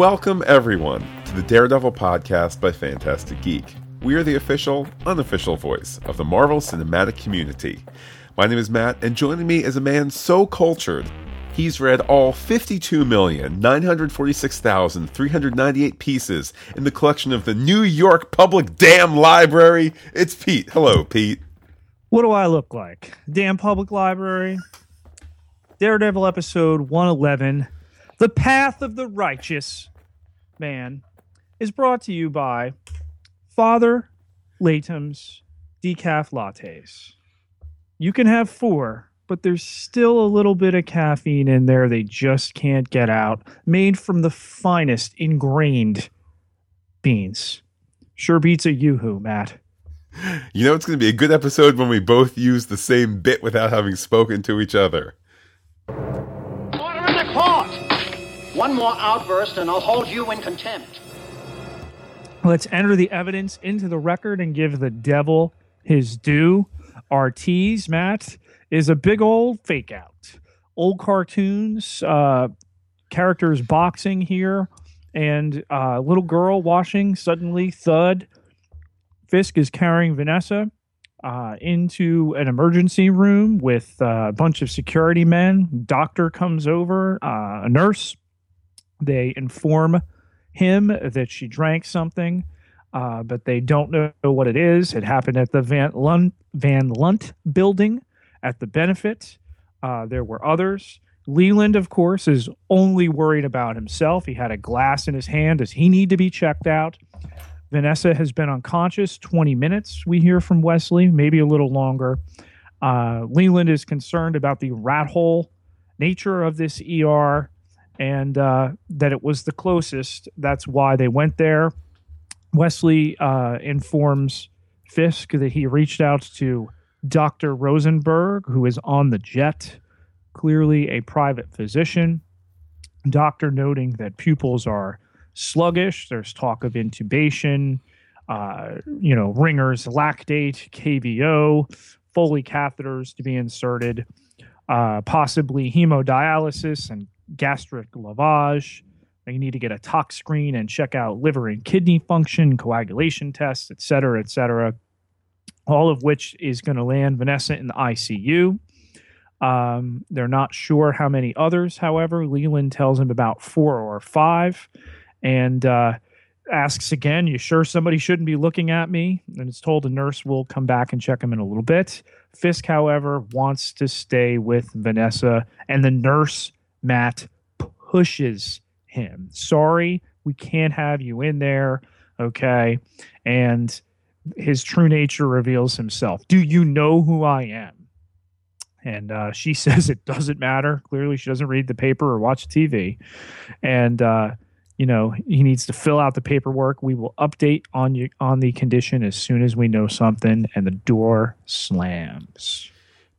Welcome, everyone, to the Daredevil podcast by Fantastic Geek. We are the official, unofficial voice of the Marvel cinematic community. My name is Matt, and joining me is a man so cultured, he's read all 52,946,398 pieces in the collection of the New York Public Damn Library. It's Pete. Hello, Pete. What do I look like? Damn public library. Daredevil episode 111 The Path of the Righteous Man is brought to you by Father Latom's Decaf Lattes. You can have four, but there's still a little bit of caffeine in there they just can't get out. Made from the finest ingrained beans. Sure beats a yoo-hoo, Matt. You know, it's going to be a good episode when we both use the same bit without having spoken to each other. One more outburst and I'll hold you in contempt. Let's enter the evidence into the record and give the devil his due. Tease, Matt, is a big old fake out. Old cartoons, uh, characters boxing here, and uh, little girl washing. Suddenly, thud. Fisk is carrying Vanessa uh, into an emergency room with uh, a bunch of security men. Doctor comes over, uh, a nurse. They inform him that she drank something, uh, but they don't know what it is. It happened at the Van Lunt, Van Lunt building at the benefit. Uh, there were others. Leland, of course, is only worried about himself. He had a glass in his hand. Does he need to be checked out? Vanessa has been unconscious 20 minutes, we hear from Wesley, maybe a little longer. Uh, Leland is concerned about the rat hole nature of this ER and uh, that it was the closest. That's why they went there. Wesley uh, informs Fisk that he reached out to Dr. Rosenberg, who is on the jet, clearly a private physician. Doctor noting that pupils are sluggish. There's talk of intubation, uh, you know, Ringer's, lactate, KVO, Foley catheters to be inserted, uh, possibly hemodialysis and gastric lavage. You need to get a tox screen and check out liver and kidney function, coagulation tests, et cetera, et cetera. All of which is going to land Vanessa in the ICU. Um, they're not sure how many others, however. Leland tells him about four or five and uh, asks again, You sure somebody shouldn't be looking at me? And it's told a nurse will come back and check him in a little bit. Fisk, however, wants to stay with Vanessa, and the nurse, Matt, pushes him. Sorry, we can't have you in there. Okay. And his true nature reveals himself. Do you know who I am? And uh, she says it doesn't matter. Clearly, she doesn't read the paper or watch TV. And, uh, you know, he needs to fill out the paperwork. We will update on you on the condition as soon as we know something. And the door slams.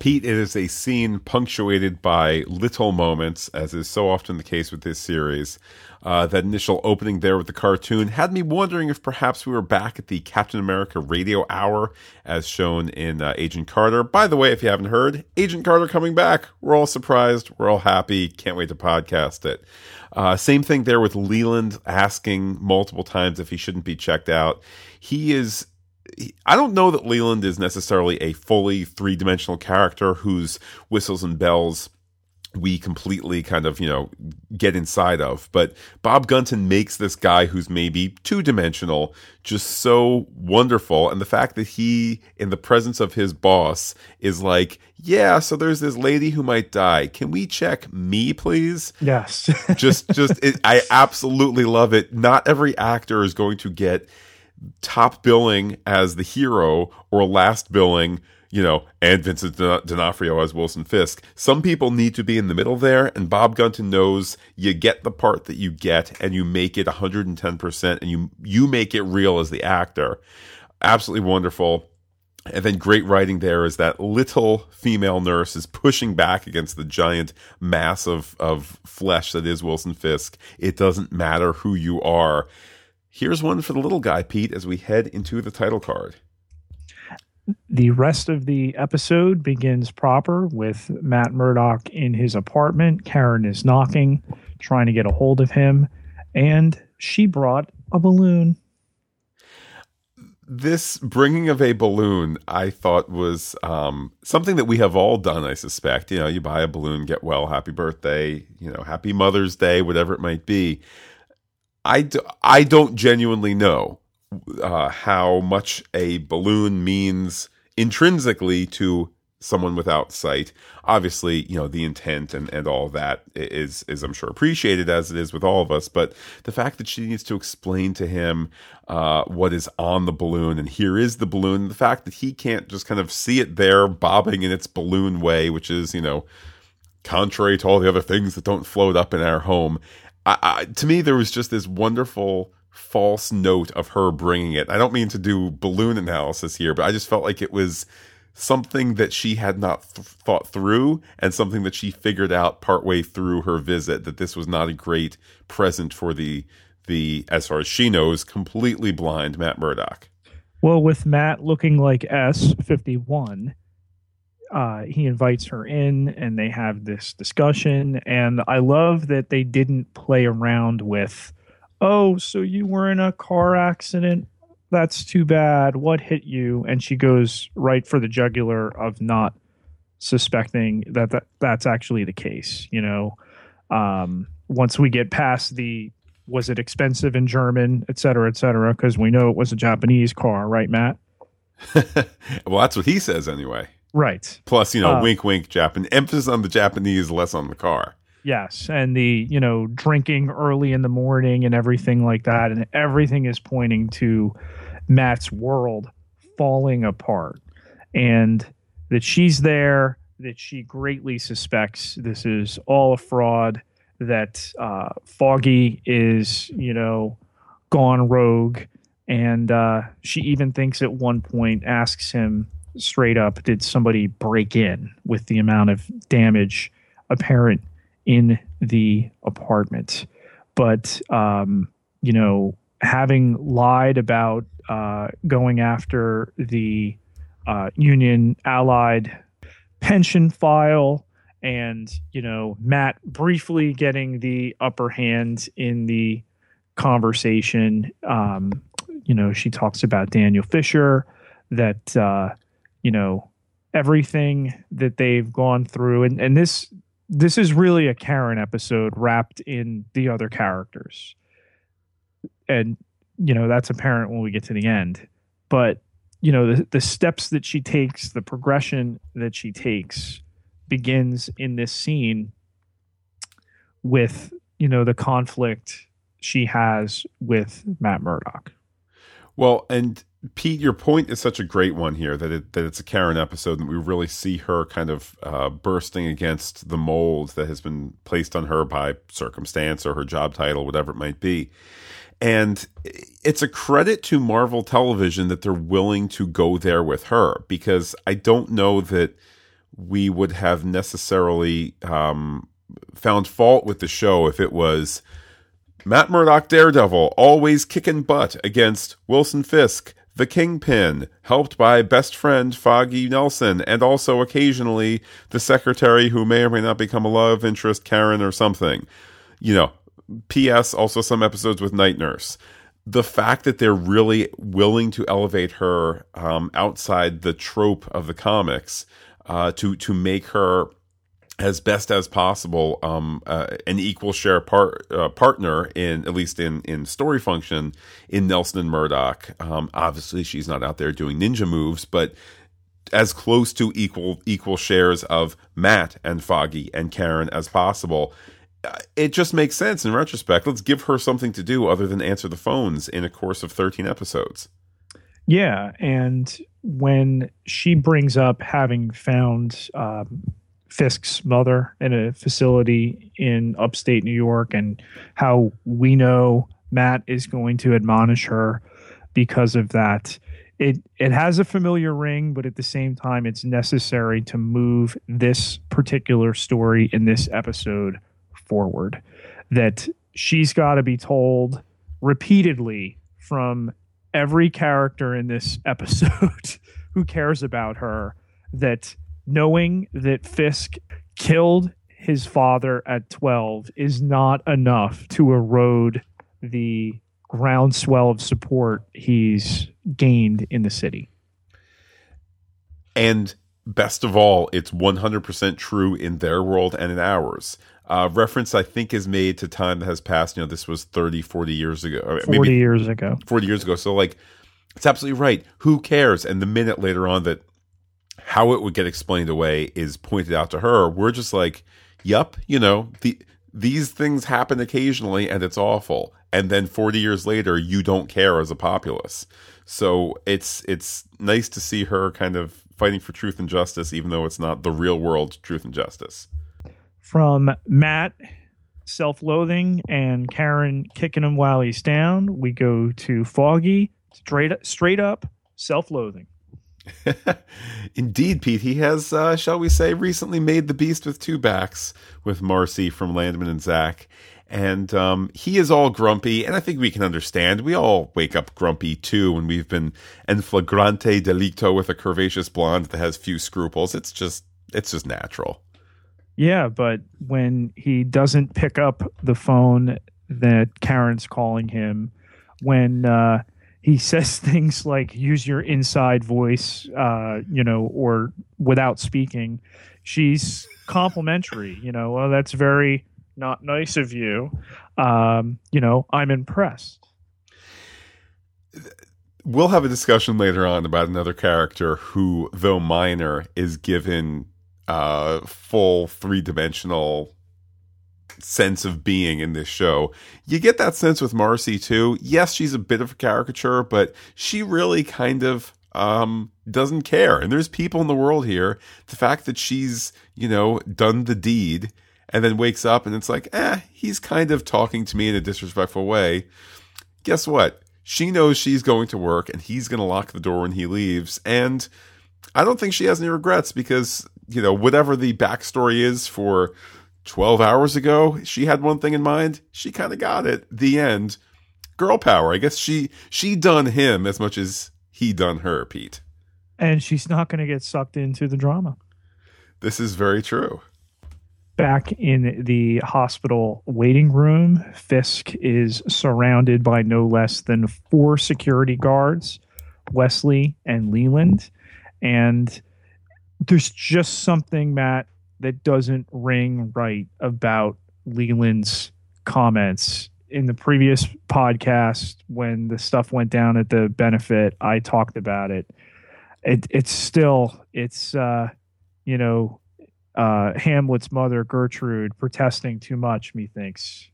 Pete, it is a scene punctuated by little moments, as is so often the case with this series. Uh, that initial opening there with the cartoon had me wondering if perhaps we were back at the Captain America radio hour, as shown in uh, Agent Carter. By the way, if you haven't heard, Agent Carter coming back. We're all surprised. We're all happy. Can't wait to podcast it. Uh, same thing there with Leland asking multiple times if he shouldn't be checked out. He is I don't know that Leland is necessarily a fully three dimensional character whose whistles and bells we completely kind of, you know, get inside of. But Bob Gunton makes this guy who's maybe two dimensional just so wonderful. And the fact that he, in the presence of his boss, is like, yeah, so there's this lady who might die. Can we check me, please? Yes. just, just, it, I absolutely love it. Not every actor is going to get top billing as the hero or last billing, you know, and Vincent D'Onofrio as Wilson Fisk. Some people need to be in the middle there, and Bob Gunton knows you get the part that you get and you make it 110% and you you make it real as the actor. Absolutely wonderful. And then great writing there is that little female nurse is pushing back against the giant mass of, of flesh that is Wilson Fisk. It doesn't matter who you are. Here's one for the little guy, Pete, as we head into the title card. The rest of the episode begins proper with Matt Murdock in his apartment. Karen is knocking, trying to get a hold of him. and she brought a balloon. This bringing of a balloon, I thought was um, something that we have all done. I suspect, you know, you buy a balloon, get well, happy birthday, you know, happy Mother's Day, whatever it might be. I, do, I don't genuinely know uh, how much a balloon means intrinsically to someone without sight. Obviously, you know, the intent and, and all that is is I'm sure appreciated as it is with all of us, but the fact that she needs to explain to him uh, what is on the balloon and here is the balloon, the fact that he can't just kind of see it there bobbing in its balloon way, which is, you know, contrary to all the other things that don't float up in our home. I, I, to me, there was just this wonderful false note of her bringing it. I don't mean to do balloon analysis here, but I just felt like it was something that she had not th- thought through and something that she figured out partway through her visit that this was not a great present for the the as far as she knows completely blind Matt Murdock. Well, with Matt looking like S51, uh, he invites her in and they have this discussion. And I love that they didn't play around with, oh, so you were in a car accident that's too bad. What hit you? And she goes right for the jugular of not suspecting that, that that's actually the case. You know, um, once we get past the was it expensive in German, et cetera, et cetera, because we know it was a Japanese car, right, Matt? well, that's what he says anyway. Right. Plus, you know, uh, wink, wink, Japan. Emphasis on the Japanese, less on the car. Yes, and the you know drinking early in the morning and everything like that, and everything is pointing to Matt's world falling apart, and that she's there, that she greatly suspects this is all a fraud, that uh, Foggy is you know gone rogue, and uh, she even thinks at one point asks him straight up, did somebody break in with the amount of damage apparent in the apartment. But, um, you know, having lied about uh, going after the uh, Union Allied pension file and, you know, Matt briefly getting the upper hand in the conversation. Um, you know, she talks about Daniel Fisher, that, uh, you know, everything that they've gone through. And, and this this is really a Karen episode wrapped in the other characters. And, you know, that's apparent when we get to the end. But, you know, the, the steps that she takes, the progression that she takes begins in this scene with, you know, the conflict she has with Matt Murdock. Well, and Pete, your point is such a great one here that it, that it's a Karen episode, and we really see her kind of uh, bursting against the mold that has been placed on her by circumstance or her job title, whatever it might be. And it's a credit to Marvel Television that they're willing to go there with her because I don't know that we would have necessarily um, found fault with the show if it was Matt Murdock Daredevil always kicking butt against Wilson Fisk the Kingpin, helped by best friend Foggy Nelson, and also occasionally the secretary who may or may not become a love interest, Karen or something. You know, P.S. Also some episodes with Night Nurse. The fact that they're really willing to elevate her um, outside the trope of the comics uh, to to make her as best as possible um, uh, an equal share part, uh, partner in at least in in story function in Nelson and Murdock. Um, obviously, she's not out there doing ninja moves, but as close to equal equal shares of Matt and Foggy and Karen as possible. Uh, it just makes sense in retrospect. Let's give her something to do other than answer the phones in a course of 13 episodes. Yeah, and when she brings up having found um, Fisk's mother in a facility in upstate New York and how we know Matt is going to admonish her because of that. It it has a familiar ring, but at the same time it's necessary to move this particular story in this episode forward. That she's got to be told repeatedly from every character in this episode who cares about her that knowing that Fisk killed his father at 12 is not enough to erode the groundswell of support he's gained in the city. And best of all, it's 100% true in their world and in ours. Uh, reference, I think, is made to time that has passed. You know, this was 30, 40 years ago. 40 maybe years ago. 40 years ago. So, like, it's absolutely right. Who cares? And the minute later on that how it would get explained away is pointed out to her, we're just like, yup, you know, the these things happen occasionally and it's awful. And then 40 years later, you don't care as a populace. So it's it's nice to see her kind of fighting for truth and justice, even though it's not the real world truth and justice. From Matt self loathing and Karen kicking him while he's down, we go to Foggy straight straight up self loathing. Indeed, Pete. He has, uh, shall we say, recently made the beast with two backs with Marcy from Landman and Zack. And um, he is all grumpy, and I think we can understand. We all wake up grumpy too when we've been en flagrante delicto with a curvaceous blonde that has few scruples. It's just, it's just natural. Yeah, but when he doesn't pick up the phone that Karen's calling him, when uh, he says things like use your inside voice uh, you know or without speaking. She's complimentary you know well that's very not nice of you. Um, you know i'm impressed. We'll have a discussion later on about another character who though minor is given uh, full three-dimensional sense of being in this show. You get that sense with Marcy too. Yes, she's a bit of a caricature, but she really kind of um, doesn't care. And there's people in the world here. The fact that she's, you know, done the deed and then wakes up and it's like, eh, he's kind of talking to me in a disrespectful way. Guess what? She knows she's going to work and he's going to lock the door when he leaves. And I don't think she has any regrets because, you know, whatever the backstory is for 12 hours ago, she had one thing in mind. She kind of got it. The end. Girl power. I guess she she done him as much as he done her, Pete. And she's not going to get sucked into the drama. This is very true. Back in the hospital waiting room, Fisk is surrounded by no less than four security guards, Wesley and Leland. And there's just something, Matt, that doesn't ring right about Leland's comments. In the previous podcast when the stuff went down at the benefit i talked about it, it it's still it's uh you know uh hamlet's mother gertrude protesting too much methinks.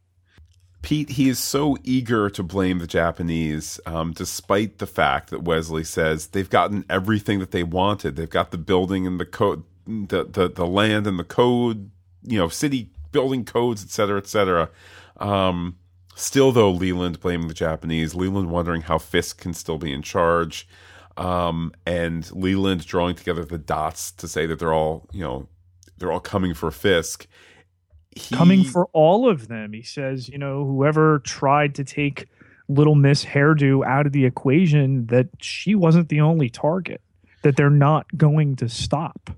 Pete, he is so eager to blame the Japanese, um, despite the fact that Wesley says they've gotten everything that they wanted. They've got the building and the code, the, the the land and the code, you know, city building codes, et cetera, et cetera. Um, still, though, Leland blaming the Japanese, Leland wondering how Fisk can still be in charge, um, and Leland drawing together the dots to say that they're all, you know, they're all coming for Fisk. He, coming for all of them. He says, you know, whoever tried to take little Miss Hairdo out of the equation, that she wasn't the only target, that they're not going to stop.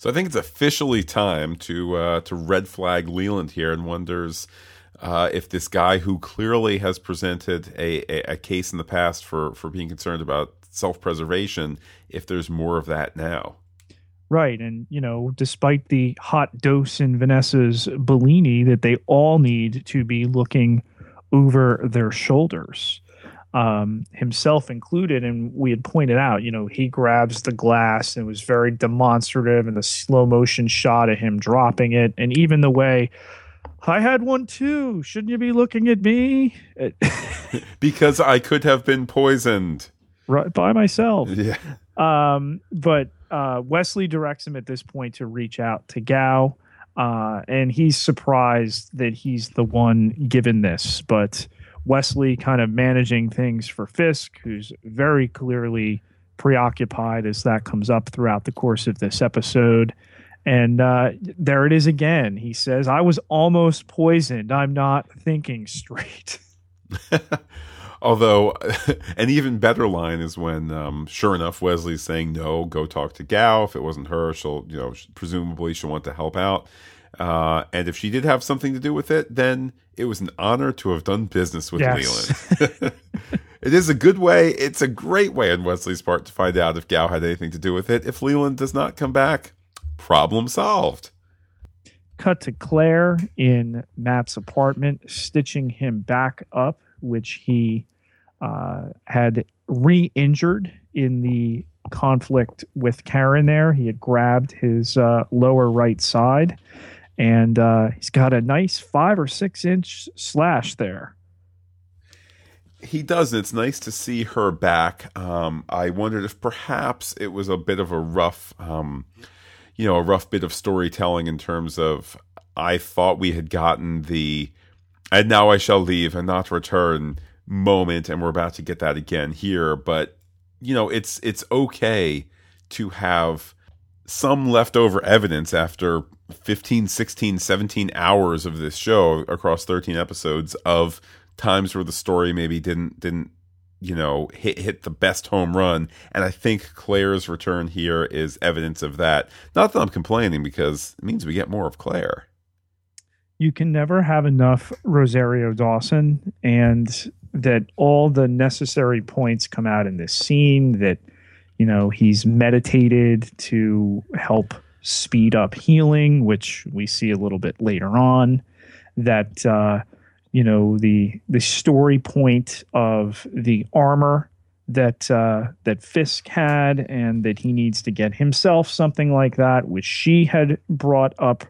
So I think it's officially time to uh, to red flag Leland here, and wonders uh, if this guy who clearly has presented a, a, a, case in the past for for being concerned about self preservation, if there's more of that now. Right, and you know, despite the hot dose in Vanessa's Bellini, that they all need to be looking over their shoulders um, himself included. And we had pointed out, you know, he grabs the glass and was very demonstrative and the slow motion shot of him dropping it. And even the way I had one too. Shouldn't you be looking at me? because I could have been poisoned. Right by myself. Yeah. Um, but uh, Wesley directs him at this point to reach out to Gao. Uh, and he's surprised that he's the one given this. But Wesley kind of managing things for Fisk, who's very clearly preoccupied as that comes up throughout the course of this episode. And uh, there it is again. He says, I was almost poisoned. I'm not thinking straight. Although, an even better line is when, um, sure enough, Wesley's saying, no, go talk to Gao. If it wasn't her, she'll, you know, presumably she'll want to help out. Uh, and if she did have something to do with it, then it was an honor to have done business with Yes. Leland. it is a good way. It's a great way on Wesley's part to find out if Gao had anything to do with it. If Leland does not come back, problem solved. cut to Claire in Matt's apartment, stitching him back up, which he uh, had re injured in the conflict with Karen there. He had grabbed his uh, lower right side, and uh, he's got a nice five or six inch slash there. He does. It's nice to see her back. Um, I wondered if perhaps it was a bit of a rough, um, you know, a rough bit of storytelling in terms of I thought we had gotten the and now I shall leave and not return moment, and we're about to get that again here. But you know, it's it's okay to have some leftover evidence after 15 16 17 hours of this show across 13 episodes of times where the story maybe didn't didn't you know hit hit the best home run and i think claire's return here is evidence of that not that i'm complaining because it means we get more of claire you can never have enough Rosario Dawson, and that all the necessary points come out in this scene. That you know he's meditated to help speed up healing, which we see a little bit later on. That uh, you know the the story point of the armor that uh, that Fisk had, and that he needs to get himself something like that, which she had brought up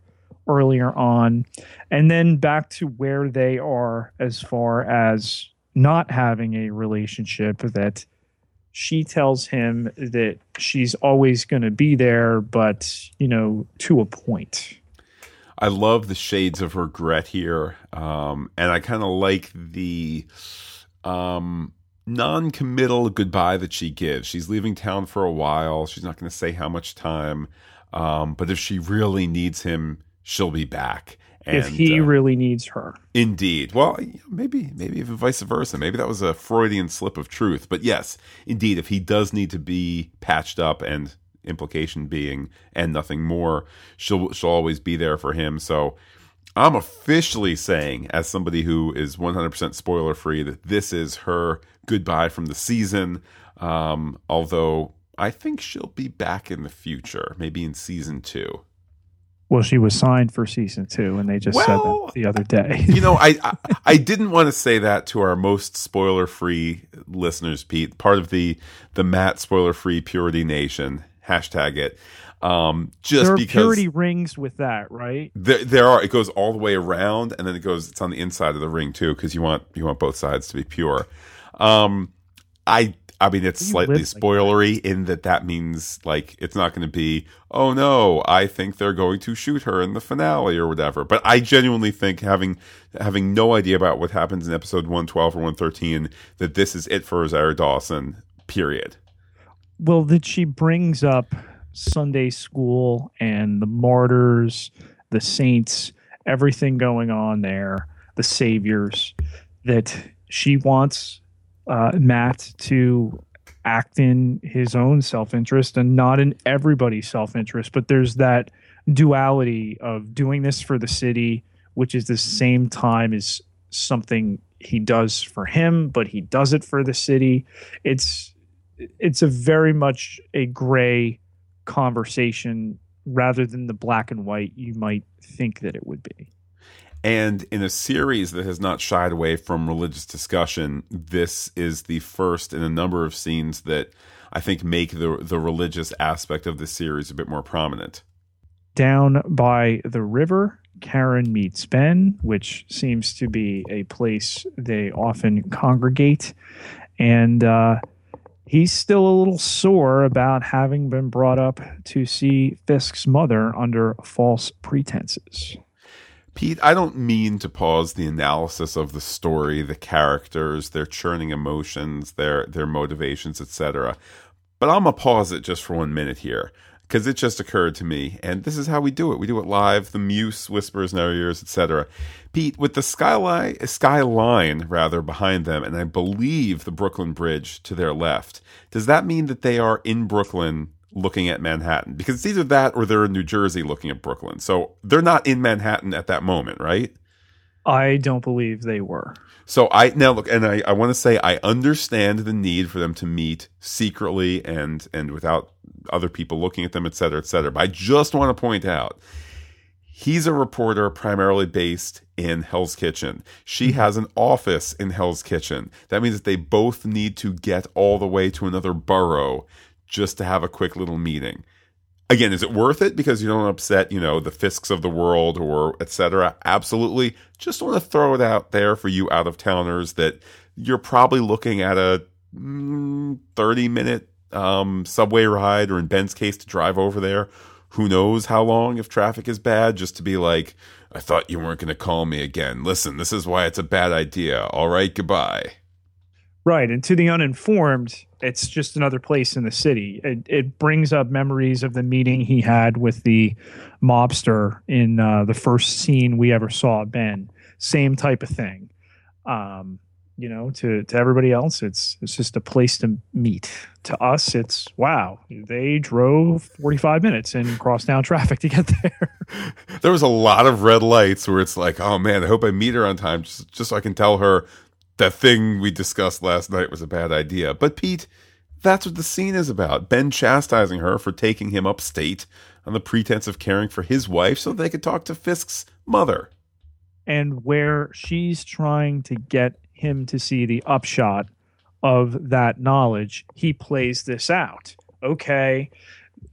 earlier on, and then back to where they are as far as not having a relationship that she tells him that she's always going to be there, but, you know, to a point. I love the shades of regret here, um, and I kind of like the um, non-committal goodbye that she gives. She's leaving town for a while. She's not going to say how much time, um, but if she really needs him, she'll be back. And, if he uh, really needs her. Indeed. Well, maybe maybe even vice versa. Maybe that was a Freudian slip of truth. But yes, indeed, if he does need to be patched up and implication being and nothing more, she'll she'll always be there for him. So I'm officially saying, as somebody who is 100% spoiler free, that this is her goodbye from the season. Um, although I think she'll be back in the future, maybe in season two. Well, she was signed for season two, and they just said that the other day. you know, I, I I didn't want to say that to our most spoiler free listeners, Pete. Part of the the Matt spoiler free purity nation hashtag it. Um, just there are because purity rings with that, right? there, there are it goes all the way around, and then it goes it's on the inside of the ring too, because you want you want both sides to be pure. Um, I I mean, it's slightly live like spoilery in that that means like it's not going to be, oh no, I think they're going to shoot her in the finale or whatever. But I genuinely think having having no idea about what happens in episode one twelve or one thirteen that this is it for Rosario Dawson. Period. well that she brings up sunday school and the martyrs the saints everything going on there the saviors that she wants uh, matt to act in his own self-interest and not in everybody's self-interest but there's that duality of doing this for the city which is the same time as something he does for him but he does it for the city it's it's a very much a gray conversation rather than the black and white you might think that it would be. And in a series that has not shied away from religious discussion, this is the first in a number of scenes that I think make the the religious aspect of the series a bit more prominent. Down by the river, Karen meets Ben, which seems to be a place they often congregate. And uh, he's still a little sore about having been brought up to see Fisk's mother under false pretenses. Pete, I don't mean to pause the analysis of the story, the characters, their churning emotions, their their motivations, etc. But I'm gonna pause it just for one minute here because it just occurred to me, and this is how we do it. We do it live. The muse whispers in our ears, etc. Pete, with the skyline, skyline rather behind them, and I believe the Brooklyn Bridge to their left. Does that mean that they are in Brooklyn looking at Manhattan because it's either that or they're in New Jersey looking at Brooklyn. So they're not in Manhattan at that moment, right? I don't believe they were. So I now look, and I, I want to say I understand the need for them to meet secretly and and without other people looking at them, et cetera, et cetera. But I just want to point out he's a reporter primarily based in Hell's Kitchen. She mm-hmm. has an office in Hell's Kitchen. That means that they both need to get all the way to another borough just to have a quick little meeting again, is it worth it because you don't upset, you know, the Fisks of the world or etc.? Absolutely. Just want to throw it out there for you out of towners that you're probably looking at a mm, 30 minute um, subway ride or in Ben's case to drive over there. Who knows how long if traffic is bad just to be like, I thought you weren't going to call me again. Listen, this is why it's a bad idea. All right, goodbye. Right. And to the uninformed, it's just another place in the city. It, it brings up memories of the meeting he had with the mobster in uh, the first scene we ever saw Ben. Same type of thing. Um, you know, to, to everybody else, it's it's just a place to meet. To us, it's wow, they drove 45 minutes and crossed down traffic to get there. there was a lot of red lights where it's like, oh man, I hope I meet her on time just, just so I can tell her that thing we discussed last night was a bad idea. But Pete, that's what the scene is about. Ben chastising her for taking him upstate on the pretense of caring for his wife so they could talk to Fisk's mother. And where she's trying to get him to see the upshot of that knowledge, he plays this out. Okay,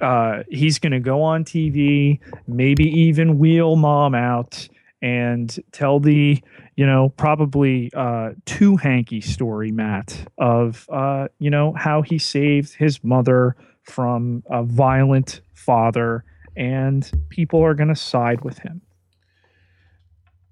uh, he's going to go on TV, maybe even wheel mom out and tell the you know probably uh, too hanky story matt of uh, you know how he saved his mother from a violent father and people are going to side with him.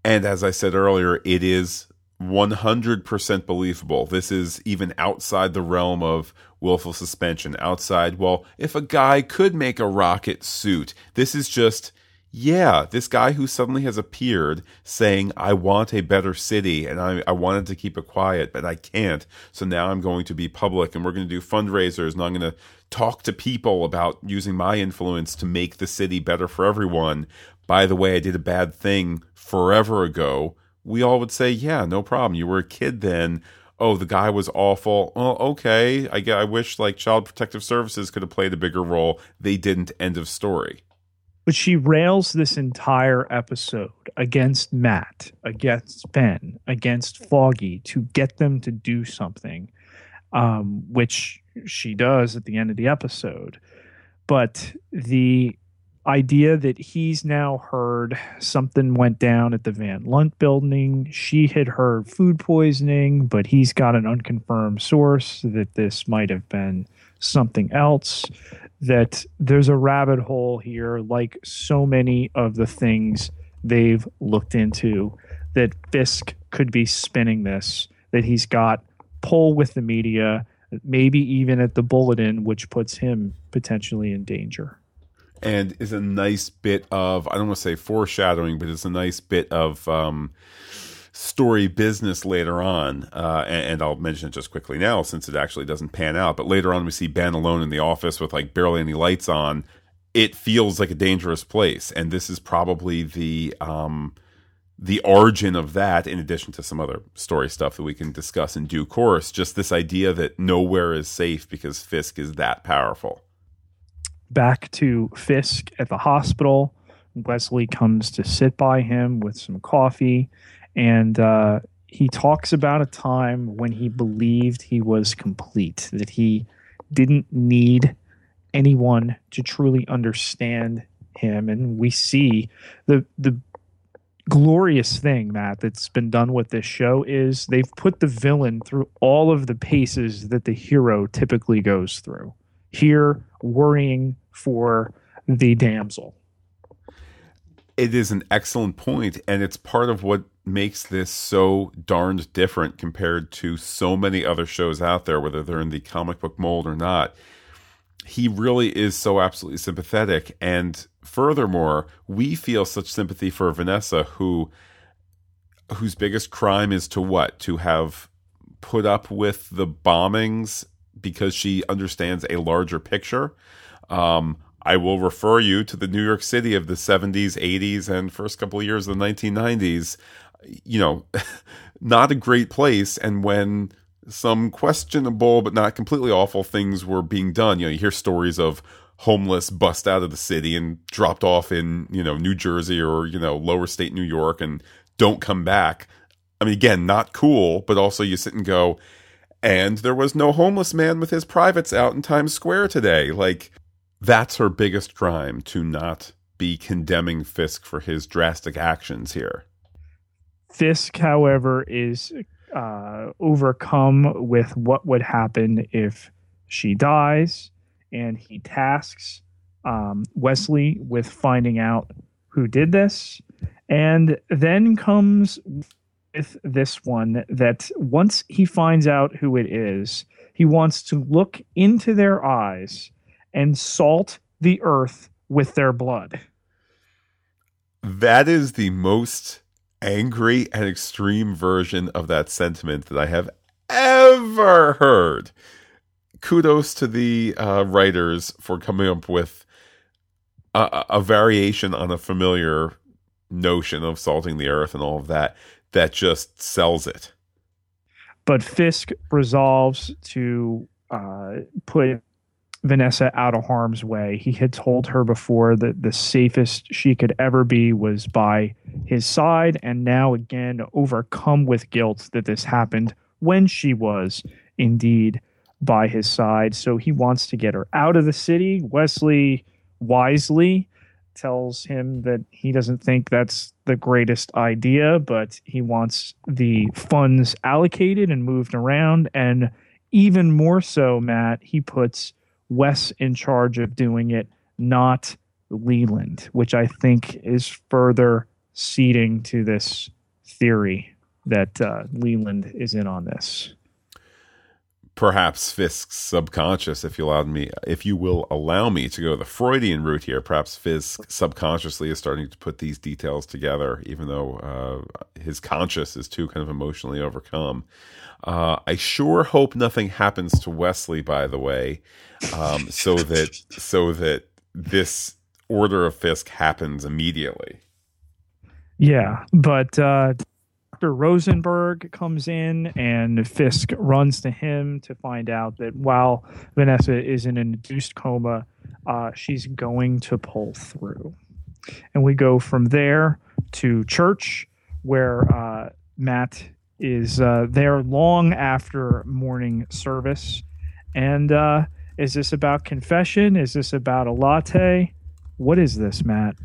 And as i said earlier it is 100% believable. This is even outside the realm of willful suspension. Outside well if a guy could make a rocket suit this is just yeah, this guy who suddenly has appeared saying, I want a better city and I, I wanted to keep it quiet, but I can't. So now I'm going to be public and we're going to do fundraisers and I'm going to talk to people about using my influence to make the city better for everyone. By the way, I did a bad thing forever ago. We all would say, yeah, no problem. You were a kid then. Oh, the guy was awful. Oh, okay. I, I wish like Child Protective Services could have played a bigger role. They didn't. End of story. But she rails this entire episode against Matt, against Ben, against Foggy to get them to do something, um, which she does at the end of the episode. But the idea that he's now heard something went down at the Van Lunt building. She had heard food poisoning, but he's got an unconfirmed source that this might have been something else that there's a rabbit hole here, like so many of the things they've looked into, that Fisk could be spinning this, that he's got pull with the media, maybe even at the bulletin, which puts him potentially in danger. And is a nice bit of, I don't want to say foreshadowing, but it's a nice bit of um, story business later on, uh, and, and, I'll mention it just quickly now since it actually doesn't pan out. But later on, we see Ben alone in the office with like barely any lights on. It feels like a dangerous place, and this is probably the um, the origin of that. In addition to some other story stuff that we can discuss in due course, just this idea that nowhere is safe because Fisk is that powerful. Back to Fisk at the hospital. Wesley comes to sit by him with some coffee and uh, he talks about a time when he believed he was complete, that he didn't need anyone to truly understand him. And we see the the glorious thing, Matt, that's been done with this show is they've put the villain through all of the paces that the hero typically goes through. Here, worrying for the damsel. It is an excellent point, and it's part of what makes this so darned different compared to so many other shows out there, whether they're in the comic book mold or not. He really is so absolutely sympathetic. And furthermore, we feel such sympathy for Vanessa, who whose biggest crime is to what? To have put up with the bombings because she understands a larger picture. Um, I will refer you to the New York City of the 70s, 80s, and first couple of years of the 1990s. You know, not a great place. And when some questionable but not completely awful things were being done, you know, you hear stories of homeless bust out of the city and dropped off in, you know, New Jersey or, you know, lower state New York and don't come back. I mean, again, not cool, but also you sit and go, and there was no homeless man with his privates out in Times Square today. Like, that's her biggest crime to not be condemning Fisk for his drastic actions here. Fisk, however, is uh, overcome with what would happen if she dies, and he tasks um, Wesley with finding out who did this. And then comes with this one that once he finds out who it is, he wants to look into their eyes and salt the earth with their blood. That is the most angry and extreme version of that sentiment that I have ever heard. Kudos to the uh, writers for coming up with a, a variation on a familiar notion of salting the earth and all of that that just sells it. But Fisk resolves to uh, put Vanessa out of harm's way. He had told her before that the safest she could ever be was by his side, and now again, overcome with guilt that this happened when she was indeed by his side. So he wants to get her out of the city. Wesley wisely tells him that he doesn't think that's the greatest idea, but he wants the funds allocated and moved around. And even more so, Matt, he puts Wes in charge of doing it, not Leland, which I think is further seeding to this theory that uh, Leland is in on this perhaps Fisk's subconscious, if you allowed me, if you will allow me to go the Freudian route here, perhaps Fisk subconsciously is starting to put these details together, even though uh, his conscious is too kind of emotionally overcome. Uh, I sure hope nothing happens to Wesley, by the way, um, so that so that this order of Fisk happens immediately. Yeah, but uh, Dr. Rosenberg comes in and Fisk runs to him to find out that while Vanessa is in an induced coma, uh, she's going to pull through. And we go from there to church where uh, Matt is uh, there long after morning service. And uh, is this about confession? Is this about a latte? What is this, Matt?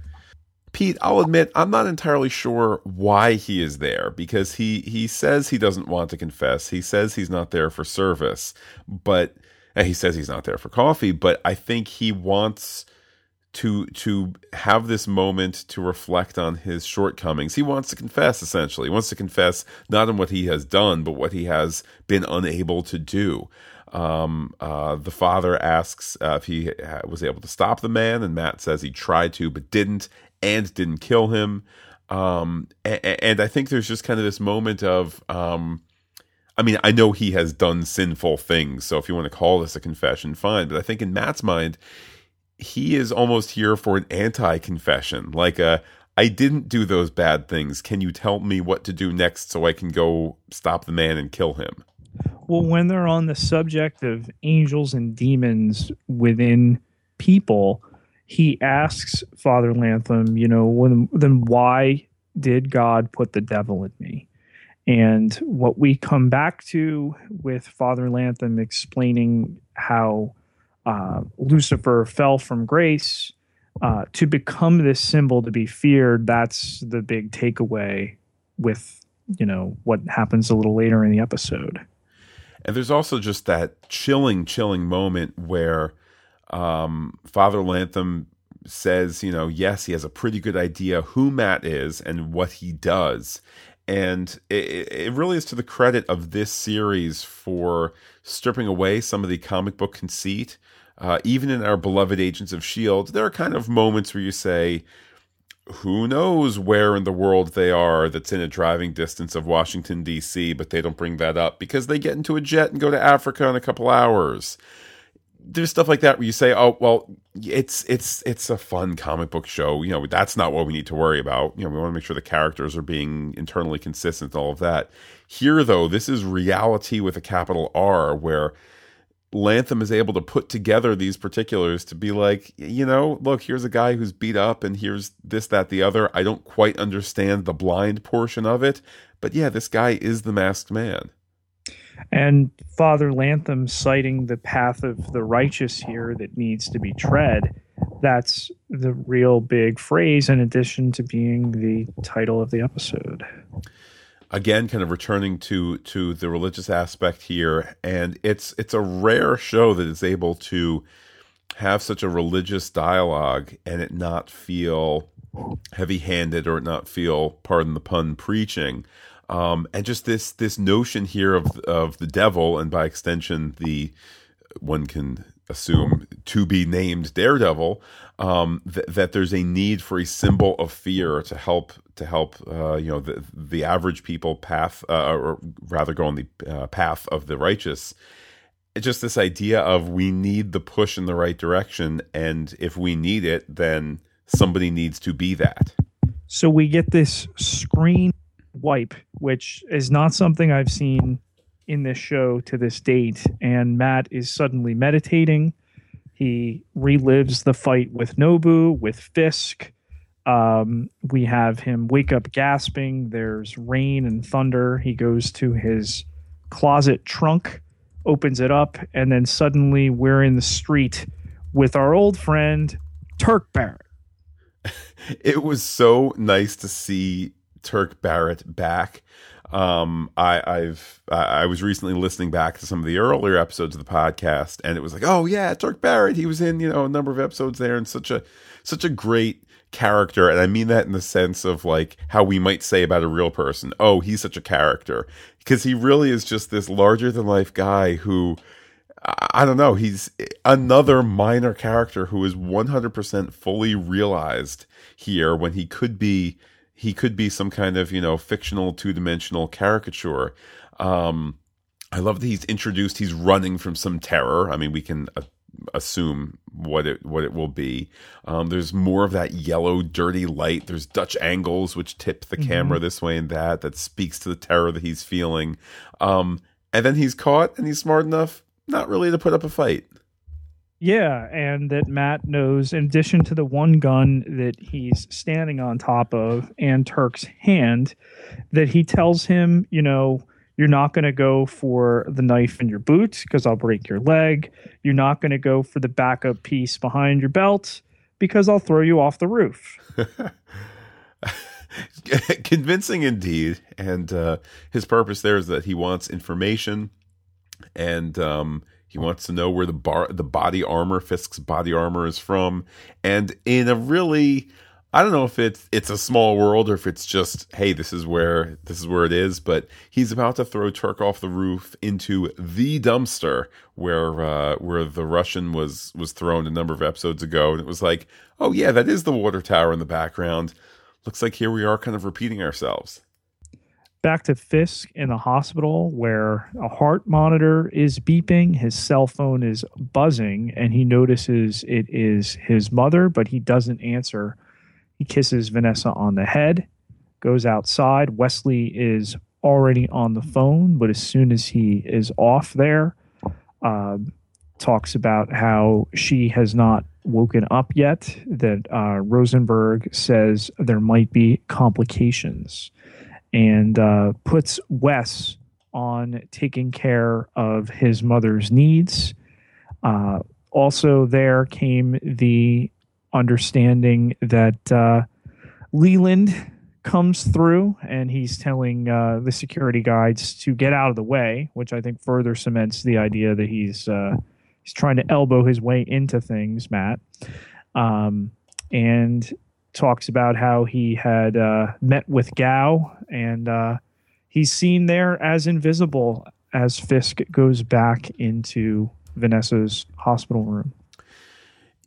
Pete, I'll admit I'm not entirely sure why he is there because he he says he doesn't want to confess. He says he's not there for service, but he says he's not there for coffee, but I think he wants to to have this moment to reflect on his shortcomings. He wants to confess essentially. He wants to confess not on what he has done, but what he has been unable to do. Um, uh, the father asks uh, if he was able to stop the man, and Matt says he tried to but didn't, and didn't kill him. Um, and, and, I think there's just kind of this moment of, um, I mean, I know he has done sinful things, so if you want to call this a confession, fine. But I think in Matt's mind, he is almost here for an anti-confession, like a I didn't do those bad things. Can you tell me what to do next so I can go stop the man and kill him? Well, when they're on the subject of angels and demons within people, he asks Father Lantom, you know, when, then why did God put the devil in me? And what we come back to with Father Lantom explaining how uh, Lucifer fell from grace uh, to become this symbol to be feared, that's the big takeaway with, you know, what happens a little later in the episode. And there's also just that chilling, chilling moment where um, Father Lantom says, you know, yes, he has a pretty good idea who Matt is and what he does. And it, it really is to the credit of this series for stripping away some of the comic book conceit. Uh, even in our beloved Agents of S.H.I.E.L.D., there are kind of moments where you say, who knows where in the world they are that's in a driving distance of Washington, D.C., but they don't bring that up because they get into a jet and go to Africa in a couple hours there's stuff like that where you say, "Oh, well, it's it's it's a fun comic book show. You know, that's not what we need to worry about. You know, we want to make sure the characters are being internally consistent, and all of that." Here, though, this is reality with a capital R, where Lantom is able to put together these particulars to be like, you know, look, here's a guy who's beat up, and here's this, that, the other. I don't quite understand the blind portion of it, but yeah, this guy is the masked man. And Father Lantom citing the path of the righteous here that needs to be tread. That's the real big phrase, in addition to being the title of the episode. Again, kind of returning to to the religious aspect here, and it's it's a rare show that is able to have such a religious dialogue and it not feel heavy handed or not feel, pardon the pun, preaching. Um, and just this this notion here of of the devil, and by extension, the one can assume to be named Daredevil, um, th- that there's a need for a symbol of fear to help to help uh, you know the the average people path, uh, or rather go on the uh, path of the righteous. It's just this idea of we need the push in the right direction, and if we need it, then somebody needs to be that. So we get this screen wipe, which is not something I've seen in this show to this date. And Matt is suddenly meditating. He relives the fight with Nobu, with Fisk. Um, we have him wake up gasping. There's rain and thunder. He goes to his closet trunk, opens it up, and then suddenly we're in the street with our old friend, Turk Barrett. it was so nice to see Turk Barrett back. Um, I, I've I was recently listening back to some of the earlier episodes of the podcast, and it was like, oh yeah, Turk Barrett. He was in you know a number of episodes there, and such a such a great character. And I mean that in the sense of like how we might say about a real person. Oh, he's such a character because he really is just this larger than life guy who. I don't know. He's another minor character who is 100% fully realized here when he could be he could be some kind of you know fictional two dimensional caricature. Um, I love that he's introduced. He's running from some terror. I mean, we can uh, assume what it what it will be. Um, there's more of that yellow, dirty light. There's Dutch angles which tip the mm-hmm. camera this way and that. That speaks to the terror that he's feeling. Um, and then he's caught, and he's smart enough not really to put up a fight. Yeah, and that Matt knows, in addition to the one gun that he's standing on top of and Turk's hand, that he tells him, you know, you're not going to go for the knife in your boot because I'll break your leg. You're not going to go for the backup piece behind your belt because I'll throw you off the roof. Convincing indeed. And uh, his purpose there is that he wants information and um, he wants to know where the bar, the body armor, Fisk's body armor, is from, and in a really, I don't know if it's it's a small world or if it's just hey, this is where this is where it is. But he's about to throw Turk off the roof into the dumpster where uh, where the Russian was was thrown a number of episodes ago, and it was like, oh yeah, that is the water tower in the background. Looks like here we are, kind of repeating ourselves back to Fisk in the hospital where a heart monitor is beeping, his cell phone is buzzing, and he notices it is his mother, but he doesn't answer. He kisses Vanessa on the head, goes outside. Wesley is already on the phone, but as soon as he is off there, uh, talks about how she has not woken up yet, that uh, Rosenberg says there might be complications and uh, puts Wes on taking care of his mother's needs. Uh, also, there came the understanding that uh, Leland comes through and he's telling uh, the security guides to get out of the way, which I think further cements the idea that he's uh, he's trying to elbow his way into things, Matt. Um, and talks about how he had uh, met with Gao and uh, he's seen there as invisible as Fisk goes back into Vanessa's hospital room.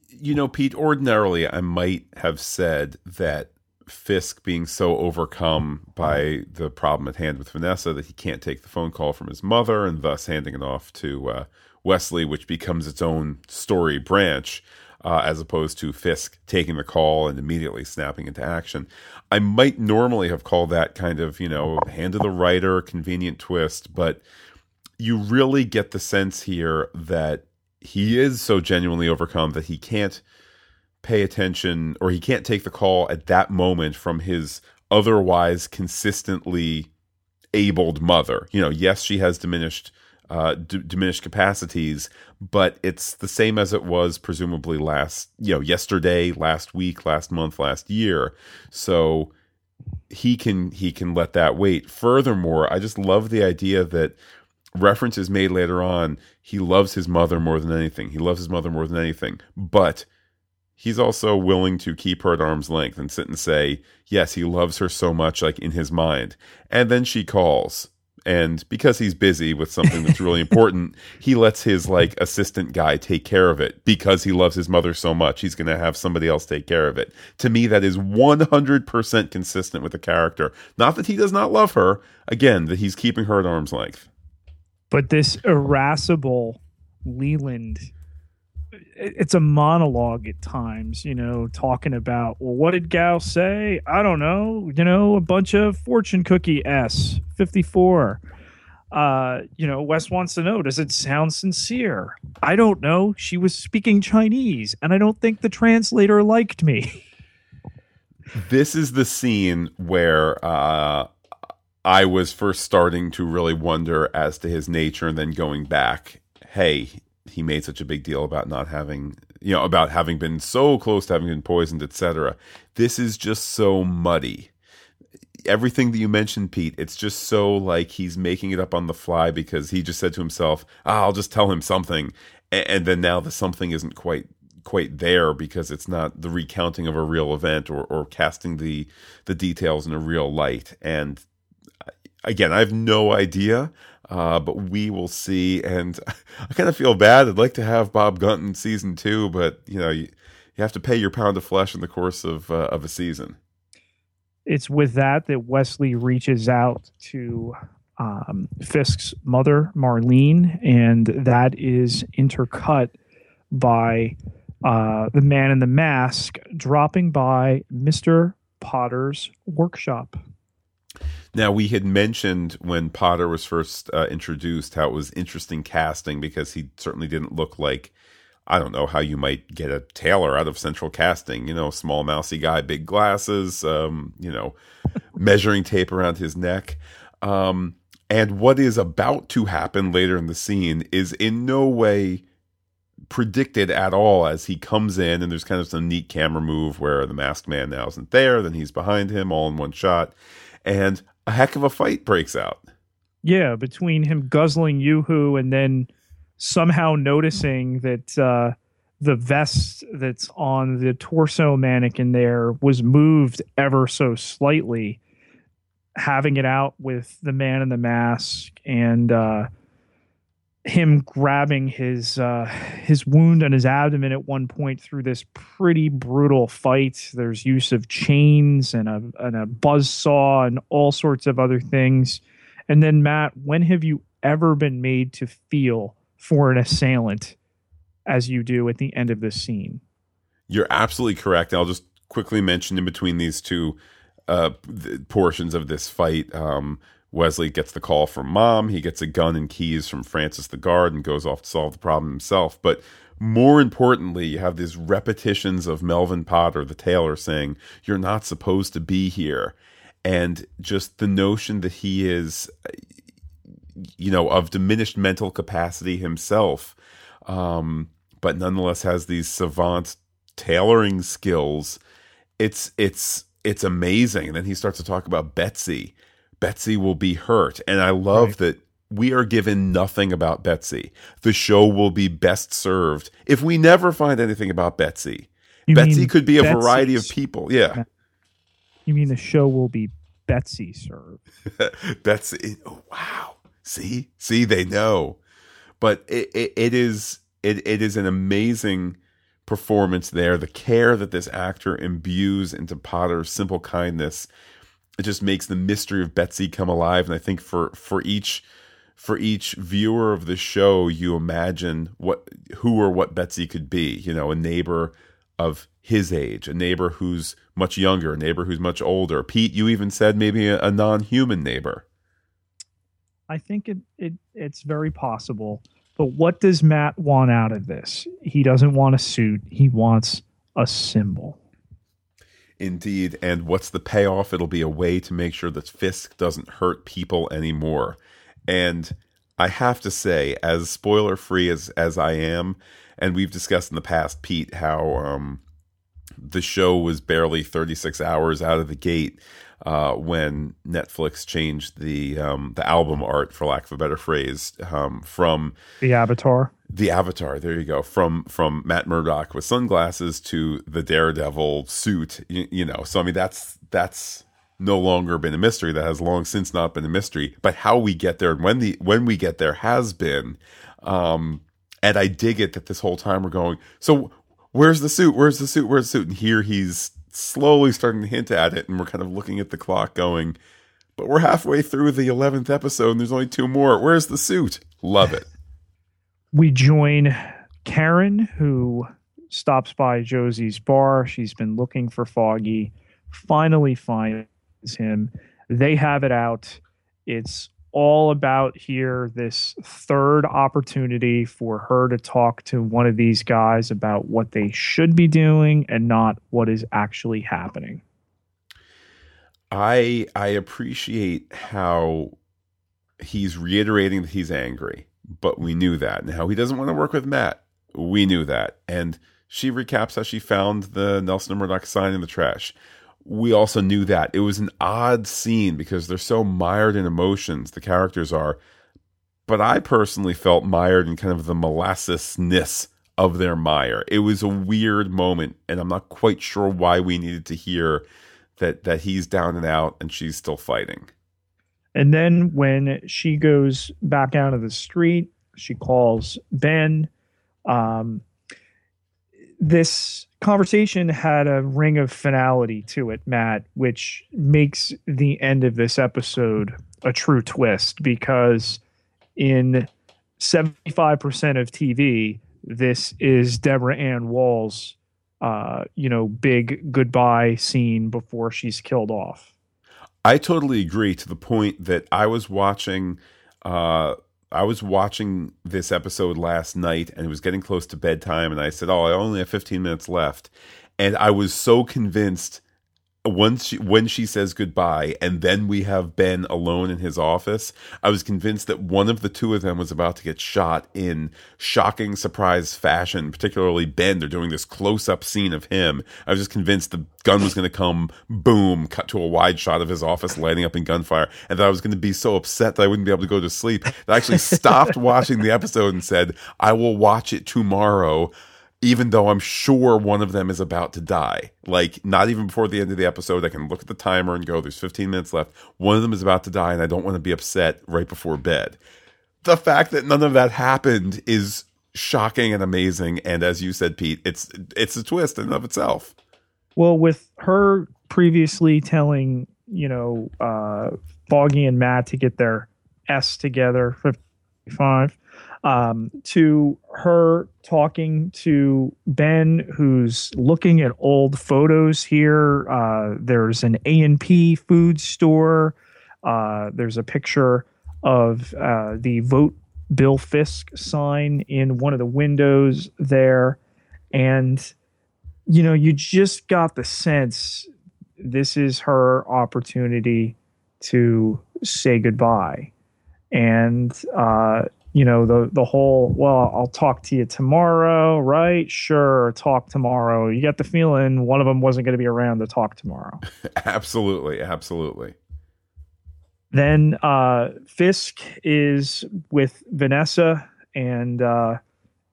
You know, Pete, ordinarily I might have said that Fisk being so overcome by the problem at hand with Vanessa that he can't take the phone call from his mother and thus handing it off to uh, Wesley, which becomes its own story branch. Uh, as opposed to Fisk taking the call and immediately snapping into action. I might normally have called that kind of, you know, hand of the writer, convenient twist, but you really get the sense here that he is so genuinely overcome that he can't pay attention or he can't take the call at that moment from his otherwise consistently abled mother. You know, yes, she has diminished uh, d- diminished capacities, but it's the same as it was presumably last, you know, yesterday, last week, last month, last year. So he can he can let that wait. Furthermore, I just love the idea that reference is made later on. He loves his mother more than anything. He loves his mother more than anything, but he's also willing to keep her at arm's length and sit and say, yes, he loves her so much, like in his mind. And then she calls. And because he's busy with something that's really important, he lets his like assistant guy take care of it because he loves his mother so much. He's going to have somebody else take care of it. To me, that is 100% consistent with the character. Not that he does not love her, again, that he's keeping her at arm's length. But this irascible Leland it's a monologue at times, you know, talking about, well, what did Gao say? I don't know, you know, a bunch of fortune cookie S 54. Uh, you know, Wes wants to know, does it sound sincere? I don't know. She was speaking Chinese, and I don't think the translator liked me. this is the scene where uh, I was first starting to really wonder as to his nature and then going back, hey, he made such a big deal about not having you know about having been so close to having been poisoned etc this is just so muddy. Everything that you mentioned pete it's just so like he's making it up on the fly because he just said to himself ah, i'll just tell him something. And, and then now the something isn't quite quite there because it's not the recounting of a real event or, or casting the the details in a real light. And again i have no idea uh, but we will see. And I kind of feel bad. I'd like to have Bob Gunton season two, but you know, you, you have to pay your pound of flesh in the course of uh, of a season. It's with that that Wesley reaches out to um, Fisk's mother, Marlene, and that is intercut by uh, the man in the mask dropping by Mister Potter's workshop. Now, we had mentioned when Potter was first uh, introduced how it was interesting casting because he certainly didn't look like, I don't know, how you might get a tailor out of central casting. You know, small, mousy guy, big glasses, um, you know, measuring tape around his neck. Um, and what is about to happen later in the scene is in no way predicted at all as he comes in and there's kind of some neat camera move where the masked man now isn't there then he's behind him all in one shot and a heck of a fight breaks out. Yeah, between him guzzling Yoo-hoo and then somehow noticing that uh, the vest that's on the torso mannequin there was moved ever so slightly, having it out with the man in the mask and uh, him grabbing his uh, his wound on his abdomen at one point through this pretty brutal fight. There's use of chains and a and a buzz saw and all sorts of other things. And then Matt, when have you ever been made to feel for an assailant as you do at the end of this scene? You're absolutely correct. I'll just quickly mention in between these two uh, portions of this fight. Um, Wesley gets the call from mom. He gets a gun and keys from Francis the guard and goes off to solve the problem himself. But more importantly, you have these repetitions of Melvin Potter, the tailor, saying, You're not supposed to be here. And just the notion that he is, you know, of diminished mental capacity himself, um, but nonetheless has these savant tailoring skills. It's, it's, it's amazing. And then he starts to talk about Betsy Betsy will be hurt. And I love right. that we are given nothing about Betsy. The show will be best served if we never find anything about Betsy. You Betsy could be a Betsy's, variety of people. Yeah. You mean the show will be Betsy served? Betsy. Oh, wow. See, see, they know. But it, it, it is it, it is an amazing performance there. The care that this actor imbues into Potter's simple kindness it just makes the mystery of Betsy come alive. And I think for for each for each viewer of the show, you imagine what who or what Betsy could be. You know, a neighbor of his age, a neighbor who's much younger, a neighbor who's much older. Pete, you even said maybe a, a non-human neighbor. I think it, it it's very possible. But what does Matt want out of this? He doesn't want a suit. He wants a symbol. Indeed. And what's the payoff? It'll be a way to make sure that Fisk doesn't hurt people anymore. And I have to say, as spoiler free as, as I am, and we've discussed in the past, Pete, how um, the show was barely 36 hours out of the gate uh, when Netflix changed the um, the album art, for lack of a better phrase, um, from the Avatar. The Avatar. There you go. From from Matt Murdock with sunglasses to the Daredevil suit. You, you know. So I mean, that's that's no longer been a mystery. That has long since not been a mystery. But how we get there and when the when we get there has been. Um, and I dig it that this whole time we're going. So where's the suit? Where's the suit? Where's the suit? And here he's slowly starting to hint at it, and we're kind of looking at the clock going, but we're halfway through the 11th episode and there's only two more. Where's the suit? Love it. We join Karen, who stops by Josie's bar. She's been looking for Foggy, finally finds him. They have it out. It's all about here this third opportunity for her to talk to one of these guys about what they should be doing and not what is actually happening. I I appreciate how he's reiterating that he's angry, but we knew that. Now he doesn't want to work with Matt. We knew that. And she recaps how she found the Nelson Murdock sign in the trash we also knew that it was an odd scene because they're so mired in emotions the characters are but i personally felt mired in kind of the molassesness of their mire it was a weird moment and i'm not quite sure why we needed to hear that that he's down and out and she's still fighting and then when she goes back out of the street she calls ben um, this conversation had a ring of finality to it, Matt, which makes the end of this episode a true twist because in 75% of TV, this is Deborah Ann Woll's, uh, you know, big goodbye scene before she's killed off. I totally agree to the point that I was watching uh, I was watching this episode last night and it was getting close to bedtime and I said, "Oh, I only have 15 minutes left." And I was so convinced once she, when she says goodbye and then we have Ben alone in his office, I was convinced that one of the two of them was about to get shot in shocking surprise fashion, particularly Ben. They're doing this close up scene of him. I was just convinced the gun was going to come, boom, cut to a wide shot of his office lighting up in gunfire, and that I was going to be so upset that I wouldn't be able to go to sleep. I actually stopped watching the episode and said, I will watch it tomorrow even though I'm sure one of them is about to die. Like, not even before the end of the episode, I can look at the timer and go, there's 15 minutes left. One of them is about to die, and I don't want to be upset right before bed. The fact that none of that happened is shocking and amazing. And as you said, Pete, it's it's a twist in and of itself. Well, with her previously telling, you know, uh, Foggy and Matt to get their S together, 55, um, to her talking to Ben, who's looking at old photos here. Uh, there's an A and P food store. Uh, there's a picture of uh, the vote Bill Fisk sign in one of the windows there, and you know you just got the sense this is her opportunity to say goodbye and uh, you know the the whole well i'll talk to you tomorrow right? Sure talk tomorrow. You get the feeling one of them wasn't going to be around to talk tomorrow. Absolutely absolutely. Then uh, fisk is with vanessa and uh,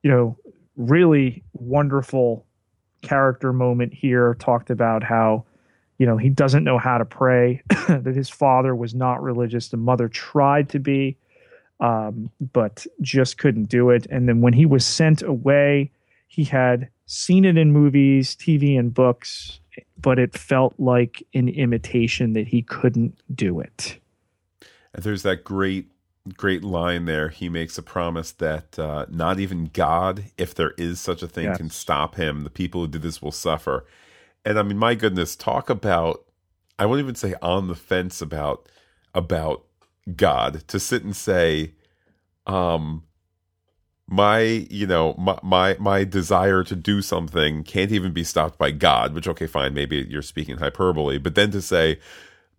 you know really wonderful character moment here. Talked about how you know he doesn't know how to pray that his father was not religious the mother tried to be um, but just couldn't do it. And then when he was sent away, he had seen it in movies, TV, and books, but it felt like an imitation that he couldn't do it. And there's that great great line there. He makes a promise that uh, not even God, if there is such a thing, Yes. can stop him. The people who did this will suffer. And I mean, my goodness, talk about I won't even say on the fence about about God to sit and say, um, my you know my my my desire to do something can't even be stopped by God. Which okay, fine, maybe you're speaking hyperbole, but then to say.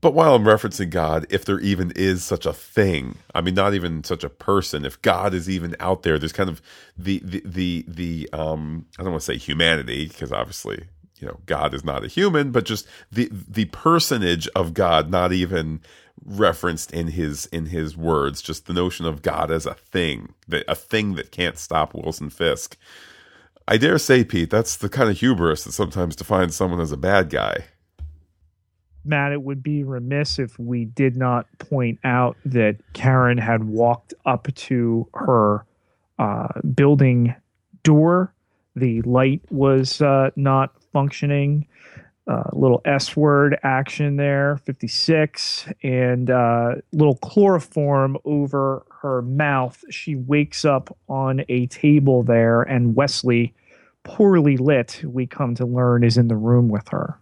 But while I'm referencing God, if there even is such a thing, I mean, not even such a person, if God is even out there, there's kind of the the the the um I don't want to say humanity because obviously you know God is not a human, but just the the personage of God, not even referenced in his in his words, just the notion of God as a thing, that a thing that can't stop Wilson Fisk. I dare say, Pete, that's the kind of hubris that sometimes defines someone as a bad guy. Matt, it would be remiss if we did not point out that Karen had walked up to her uh, building door. The light was uh, not functioning. Uh, little S word action there, 56, and uh, little chloroform over her mouth. She wakes up on a table there, and Wesley, poorly lit, we come to learn, is in the room with her.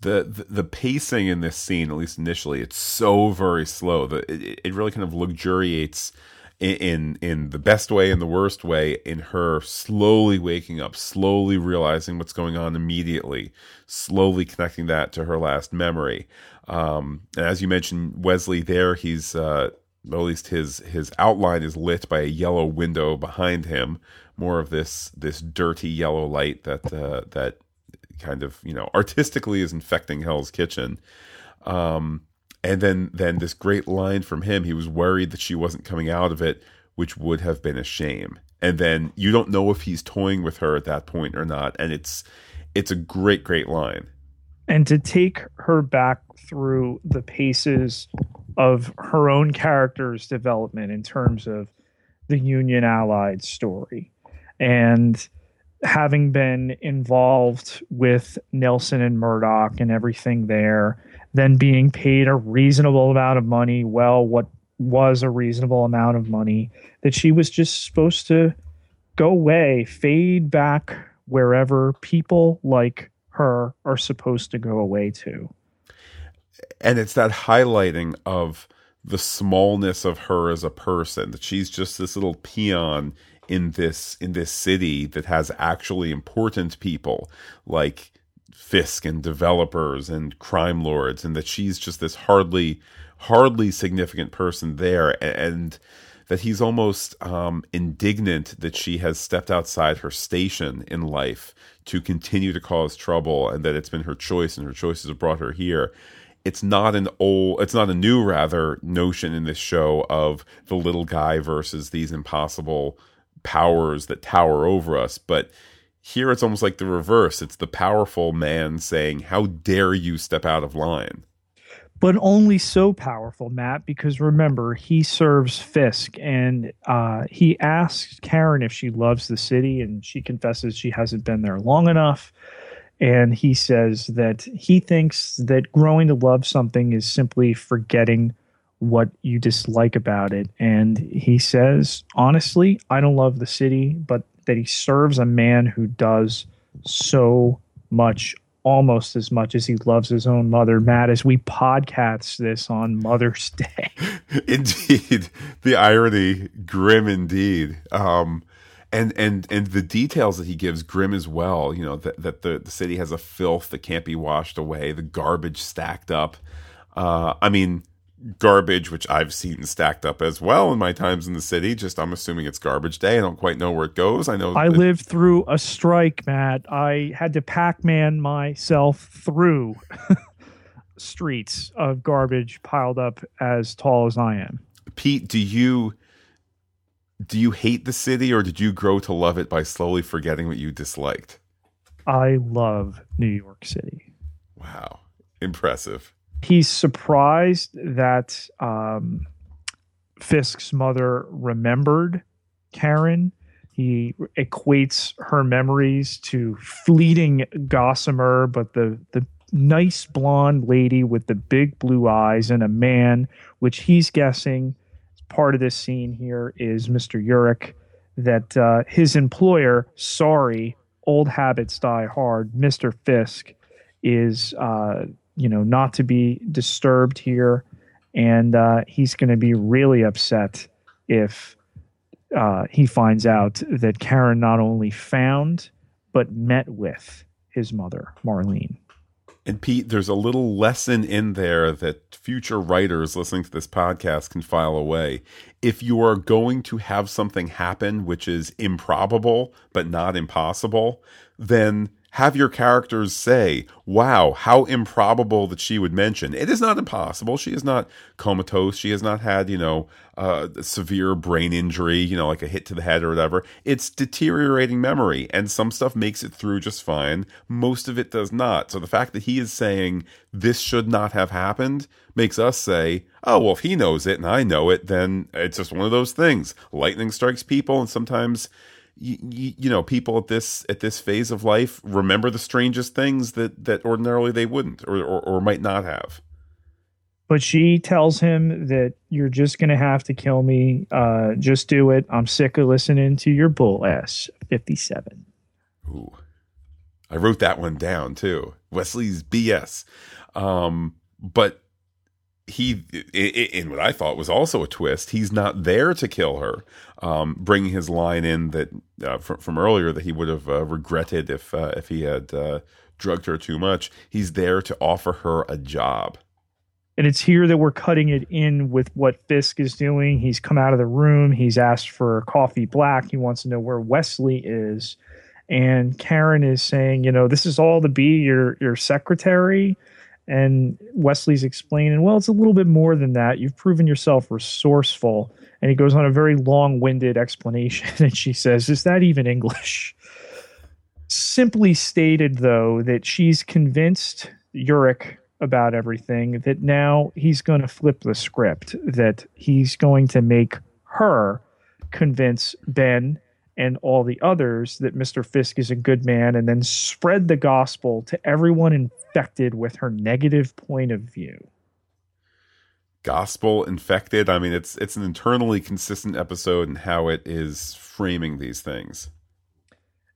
the, the the pacing in this scene, at least initially, it's so very slow. that it, it really kind of luxuriates in, in in the best way and the worst way in her slowly waking up, slowly realizing what's going on immediately, slowly connecting that to her last memory. Um, and as you mentioned, Wesley, there he's uh, at least his his outline is lit by a yellow window behind him. More of this this dirty yellow light that uh, that kind of you know artistically is infecting Hell's Kitchen. Um, and then then this great line from him. He was worried that she wasn't coming out of it, which would have been a shame. And then you don't know if he's toying with her at that point or not. And it's it's a great great line. and to take her back through the paces of her own character's development in terms of the Union Allied story and having been involved with Nelson and Murdock and everything there, then being paid a reasonable amount of money, well, what was a reasonable amount of money, that she was just supposed to go away, fade back wherever people like her are supposed to go away to. and it's that highlighting of the smallness of her as a person that she's just this little peon in this in this city that has actually important people like Fisk and developers and crime lords and that she's just this hardly hardly significant person there and that he's almost um, indignant that she has stepped outside her station in life to continue to cause trouble and that it's been her choice and her choices have brought her here. It's not an old it's not a new rather notion in this show of the little guy versus these impossible powers that tower over us but here it's almost like the reverse it's the powerful man saying how dare you step out of line But only so powerful, Matt, because remember, he serves Fisk and uh, he asks Karen if she loves the city, and she confesses she hasn't been there long enough. And he says that he thinks that growing to love something is simply forgetting what you dislike about it. And he says, honestly, I don't love the city, but that he serves a man who does so much, almost as much as he loves his own mother. Matt, as we podcast this on Mother's Day. indeed the irony grim indeed um and and and the details that he gives grim as well you know that, that the, the city has a filth that can't be washed away the garbage stacked up uh i mean garbage which i've seen stacked up as well in my times in the city just i'm assuming it's garbage day i don't quite know where it goes i know I that- lived through a strike, Matt. I had to Pac Man myself through streets of garbage piled up as tall as I am. pete do you do you hate the city or did you grow to love it by slowly forgetting what you disliked I love New York City. wow impressive He's surprised that um, Fisk's mother remembered Karen. He equates her memories to fleeting gossamer, but the, the nice blonde lady with the big blue eyes and a man, which he's guessing part of this scene here is Mr. Urich that uh, his employer, sorry, old habits die hard, Mr. Fisk, is uh, you know not to be disturbed here, and uh, he's going to be really upset if uh, he finds out that Karen not only found but met with his mother, Marlene. And Pete, there's a little lesson in there that future writers listening to this podcast can file away. If you are going to have something happen which is improbable but not impossible, then have your characters say, wow, how improbable that she would mention. It is not impossible. She is not comatose. She has not had, you know, uh, severe brain injury, you know, like a hit to the head or whatever. It's deteriorating memory, and some stuff makes it through just fine. Most of it does not. So the fact that he is saying this should not have happened makes us say, oh, well, if he knows it and I know it, then it's just one of those things. Lightning strikes people, and sometimes you, you, know people at this at this phase of life remember the strangest things that that ordinarily they wouldn't or or, or might not have. But she tells him that you're just going to have to kill me uh, just do it. I'm sick of listening to your bull ass. 57 Ooh. i wrote that one down too. Wesley's bs um, but he in what I thought was also a twist. He's not there to kill her, um, bringing his line in that uh, from, from, earlier that he would have uh, regretted if uh, if he had uh, drugged her too much. He's there to offer her a job. And it's here that we're cutting it in with what Fisk is doing. He's come out of the room. He's asked for coffee black. He wants to know where Wesley is. And Karen is saying, you know, this is all to be your your secretary and Wesley's explaining, well, it's a little bit more than that. You've proven yourself resourceful. And he goes on a very long winded explanation. And she says, Is that even English? Simply stated, though, that she's convinced Urich about everything, that now he's going to flip the script, that he's going to make her convince Ben and all the others that Mr. Fisk is a good man and then spread the gospel to everyone infected with her negative point of view. Gospel infected. I mean, it's it's an internally consistent episode in how it is framing these things.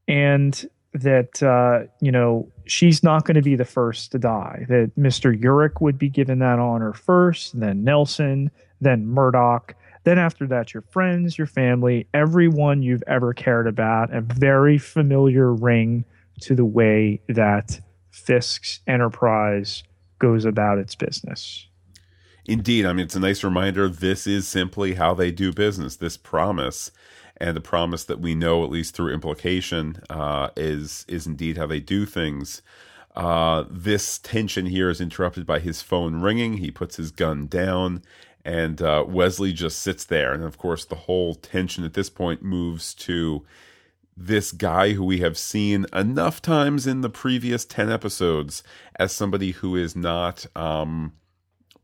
And that uh, you know she's not going to be the first to die. That Mr. Urich would be given that honor first, then Nelson, then Murdock, then after that, your friends, your family, everyone you've ever cared about, a very familiar ring to the way that Fisk's enterprise goes about its business. Indeed. I mean, it's a nice reminder. This is simply how they do business. This promise and the promise that we know, at least through implication, uh, is is indeed how they do things. Uh, this tension here is interrupted by his phone ringing. He puts his gun down and uh, Wesley just sits there. And of course, the whole tension at this point moves to this guy who we have seen enough times in the previous 10 episodes as somebody who is not um,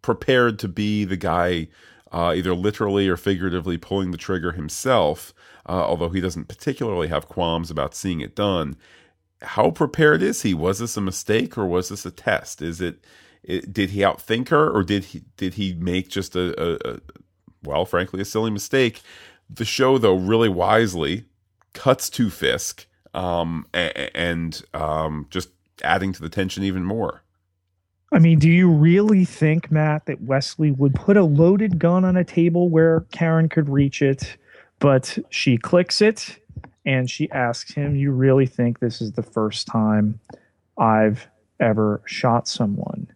prepared to be the guy, uh, either literally or figuratively pulling the trigger himself, uh, although he doesn't particularly have qualms about seeing it done. How prepared is he? Was this a mistake or was this a test? Is it it, did he outthink her, or did he did he make just a, a, a well, frankly, a silly mistake? The show, though, really wisely cuts to Fisk um, and, um, just adding to the tension even more. I mean, do you really think, Matt, that Wesley would put a loaded gun on a table where Karen could reach it, but she clicks it and she asks him, You really think this is the first time I've ever shot someone?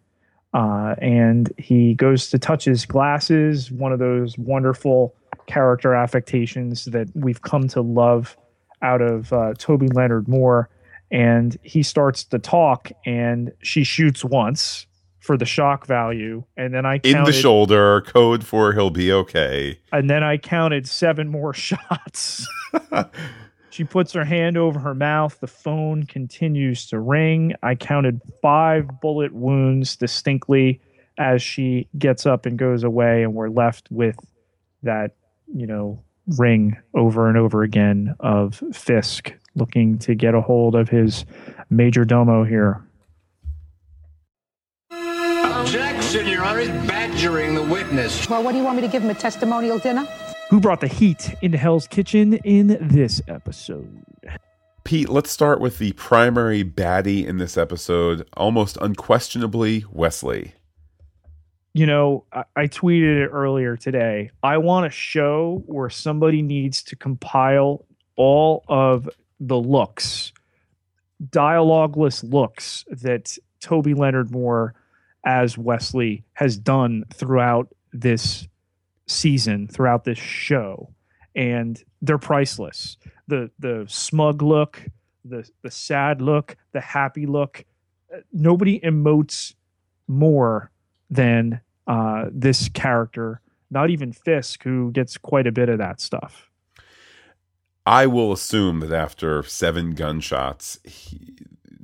Uh, and he goes to touch his glasses, one of those wonderful character affectations that we've come to love out of uh, Toby Leonard Moore. And he starts to talk, and she shoots once for the shock value, and then I counted, in the shoulder code for he'll be okay. And then I counted seven more shots. She puts her hand over her mouth. The phone continues to ring. I counted five bullet wounds distinctly as she gets up and goes away, and we're left with that, you know, ring over and over again of Fisk looking to get a hold of his major domo here. Objection, Your Honor. He's badgering the witness. Well, what do you want me to give him, a testimonial dinner? Who brought the heat into Hell's Kitchen in this episode? Pete, let's start with the primary baddie in this episode, almost unquestionably Wesley. You know, I, I tweeted it earlier today. I want a show where somebody needs to compile all of the looks, dialogueless looks that Toby Leonard Moore as Wesley has done throughout this season, throughout this show. And they're priceless the the smug look, the the sad look, the happy look. Uh, nobody emotes more than uh, this character. Not even Fisk, who gets quite a bit of that stuff. I will assume that after seven gunshots, he,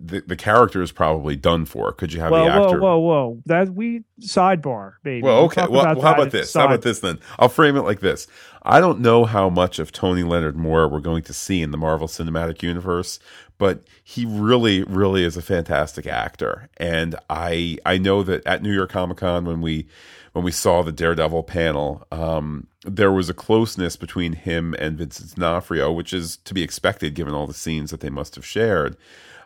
the, the character is probably done for. Could you have whoa, the actor? Whoa, whoa, whoa! That we sidebar, baby. Well, okay. Well, well how about this? Side- how about this then? I'll frame it like this. I don't know how much of Toby Leonard Moore we're going to see in the Marvel Cinematic Universe, but he really, really is a fantastic actor. And I, I know that at New York Comic Con when we, when we saw the Daredevil panel, um, there was a closeness between him and Vincent D'Onofrio, which is to be expected given all the scenes that they must have shared.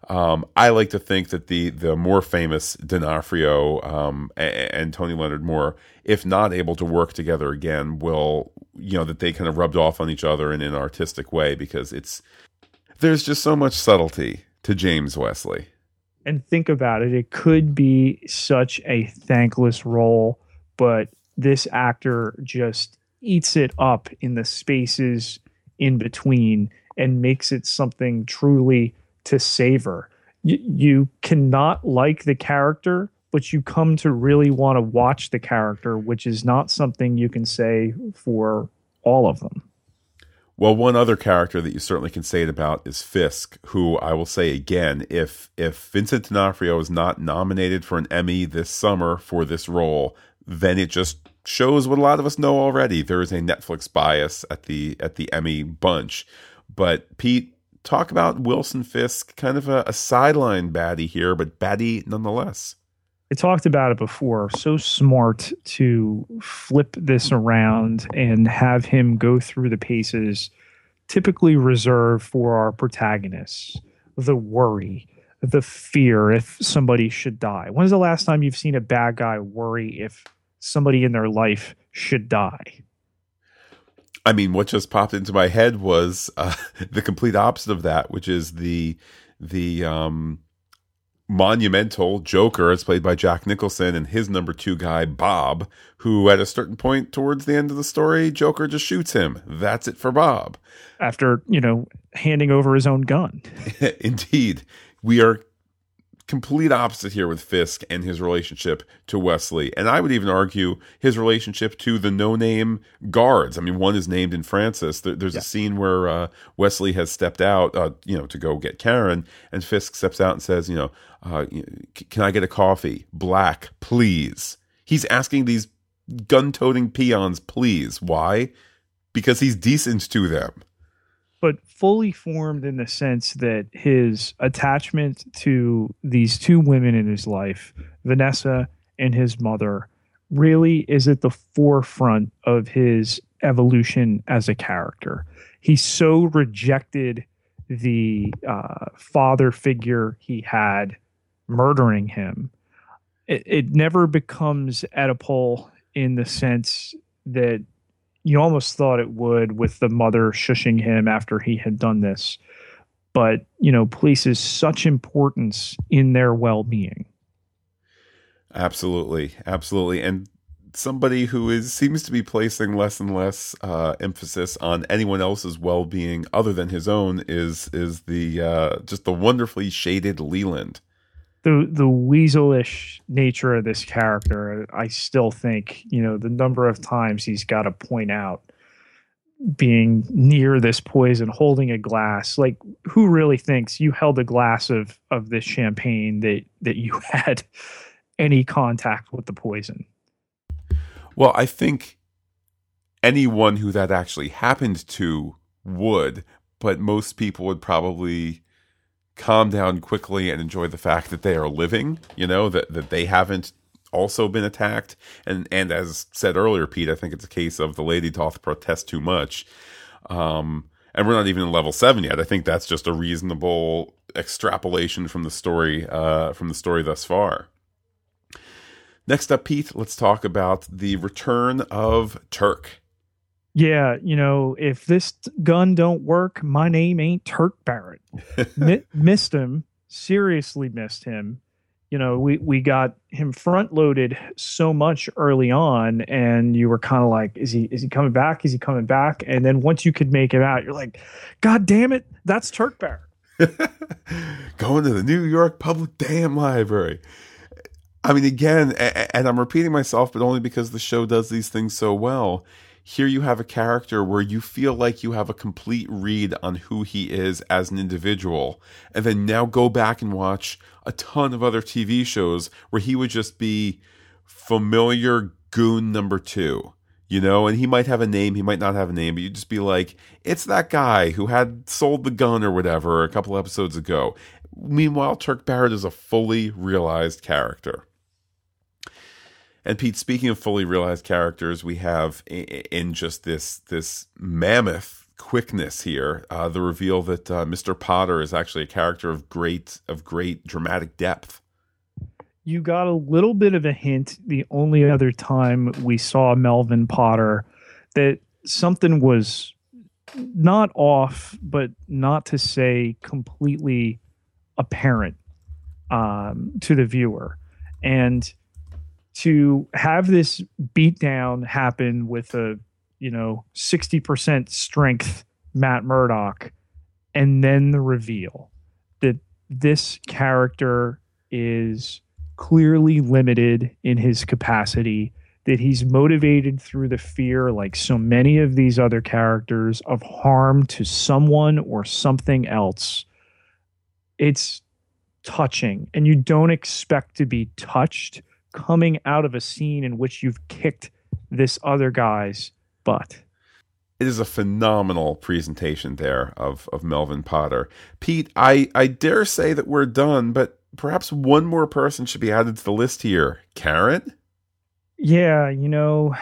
Um, I like to think that the the more famous D'Onofrio um, and, and, Toby Leonard Moore, if not able to work together again, will you know that they kind of rubbed off on each other in an artistic way because it's there's just so much subtlety to James Wesley. And think about it; it could be such a thankless role, but this actor just eats it up in the spaces in between and makes it something truly to savor. Y- you cannot like the character, but you come to really want to watch the character, which is not something you can say for all of them. Well, one other character that you certainly can say it about is Fisk, who I will say again, if if Vincent D'Onofrio is not nominated for an Emmy this summer for this role, then it just shows what a lot of us know already. There is a Netflix bias at the at the Emmy bunch. But Pete, talk about Wilson Fisk, kind of a, a sideline baddie here, but baddie nonetheless. I talked about it before. So smart to flip this around and have him go through the paces typically reserved for our protagonists. The worry, the fear if somebody should die. When's the last time you've seen a bad guy worry if somebody in their life should die? I mean, what just popped into my head was uh, the complete opposite of that, which is the the um, monumental Joker, as played by Jack Nicholson, and his number two guy Bob, who at a certain point towards the end of the story, Joker just shoots him. That's it for Bob. After you know handing over his own gun. Indeed, we are complete opposite here with Fisk and his relationship to Wesley. And I would even argue his relationship to the no name guards. I mean, one is named in Francis. there's yeah. a scene where uh, Wesley has stepped out, uh, you know, to go get Karen, and Fisk steps out and says, you know, uh, can I get a coffee? Black, please. He's asking these gun toting peons, please. Why? Because he's decent to them but fully formed in the sense that his attachment to these two women in his life, Vanessa and his mother, really is at the forefront of his evolution as a character. He so rejected the uh, father figure he had murdering him. It, it never becomes Oedipal in the sense that you almost thought it would with the mother shushing him after he had done this. But you know places such importance in their well-being. Absolutely. Absolutely. And somebody who is seems to be placing less and less uh, emphasis on anyone else's well-being other than his own is is the uh, just the wonderfully shaded leland the the weaselish nature of this character, I still think you know the number of times he's got to point out being near this poison, holding a glass. Like, who really thinks you held a glass of of this champagne that that you had any contact with the poison? Well, I think anyone who that actually happened to would, but most people would probably calm down quickly and enjoy the fact that they are living, you know, that, that they haven't also been attacked. And and as said earlier, Pete, I think it's a case of the lady doth protest too much. Um, and we're not even in level seven yet. I think that's just a reasonable extrapolation from the story uh, from the story thus far. Next up, Pete, let's talk about the return of Turk. Yeah, you know, if this gun don't work, my name ain't Turk Barrett. M- missed him, seriously missed him. You know, we we got him front loaded so much early on, and you were kind of like, is he is he coming back? Is he coming back? And then once you could make him out, you're like, God damn it, that's Turk Barrett. Going to the New York Public Damn Library. I mean, again, and I'm repeating myself, but only because the show does these things so well. Here you have a character where you feel like you have a complete read on who he is as an individual, and then now go back and watch a ton of other TV shows where he would just be familiar goon number two, you know, and he might have a name, he might not have a name, but you'd just be like, it's that guy who had sold the gun or whatever a couple episodes ago. Meanwhile, Turk Barrett is a fully realized character. And Pete, speaking of fully realized characters, we have in just this this mammoth quickness here uh, the reveal that uh, Mr. Potter is actually a character of great of great dramatic depth. You got a little bit of a hint the only other time we saw Melvin Potter that something was not off, but not to say completely apparent um, to the viewer. And to have this beatdown happen with a you know 60% strength Matt Murdock and then the reveal that this character is clearly limited in his capacity that he's motivated through the fear like so many of these other characters of harm to someone or something else. It's touching and you don't expect to be touched coming out of a scene in which you've kicked this other guy's butt. It is a phenomenal presentation there of, of Melvin Potter. Pete, I, I dare say that we're done, but perhaps one more person should be added to the list here. Karen? Yeah, you know,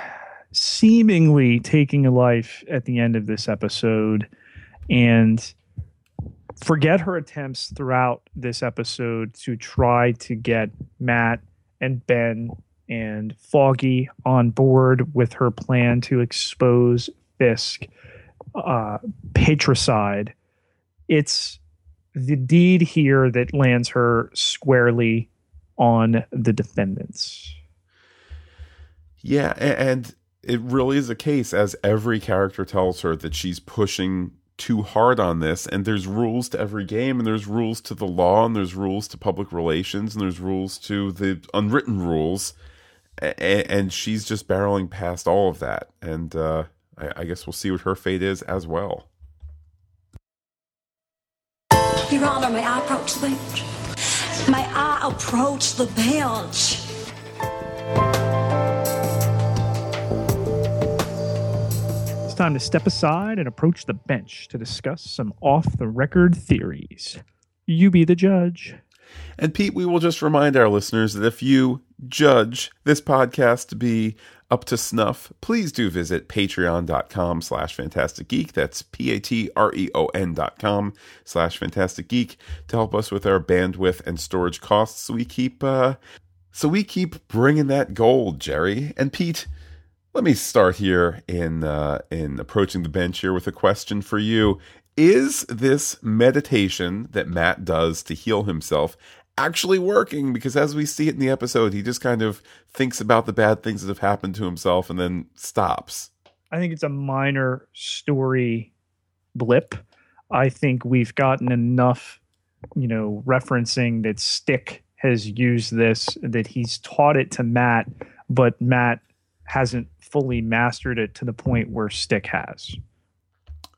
seemingly taking a life at the end of this episode and forget her attempts throughout this episode to try to get Matt and Ben and Foggy on board with her plan to expose Fisk uh, patricide. It's the deed here that lands her squarely on the defendants. Yeah, and it really is a case, as every character tells her, that she's pushing too hard on this and there's rules to every game and there's rules to the law and there's rules to public relations and there's rules to the unwritten rules and, she's just barreling past all of that and uh, I, I guess we'll see what her fate is as well. Your honor may i approach the bench? May i approach the bench time to step aside and approach the bench to discuss some off the record theories. You be the judge. And Pete, we will just remind our listeners that if you judge this podcast to be up to snuff, please do visit patreon.com slash fantastic geek. That's P-A-T-R-E-O-N dot com slash fantastic geek to help us with our bandwidth and storage costs. We keep, uh, so we keep bringing that gold, Jerry. And Pete, let me start here in uh, in approaching the bench here with a question for you. Is this meditation that Matt does to heal himself actually working? Because as we see it in the episode, he just kind of thinks about the bad things that have happened to himself and then stops. I think it's a minor story blip. I think we've gotten enough, you know, referencing that Stick has used this, that he's taught it to Matt, but Matt hasn't fully mastered it to the point where Stick has.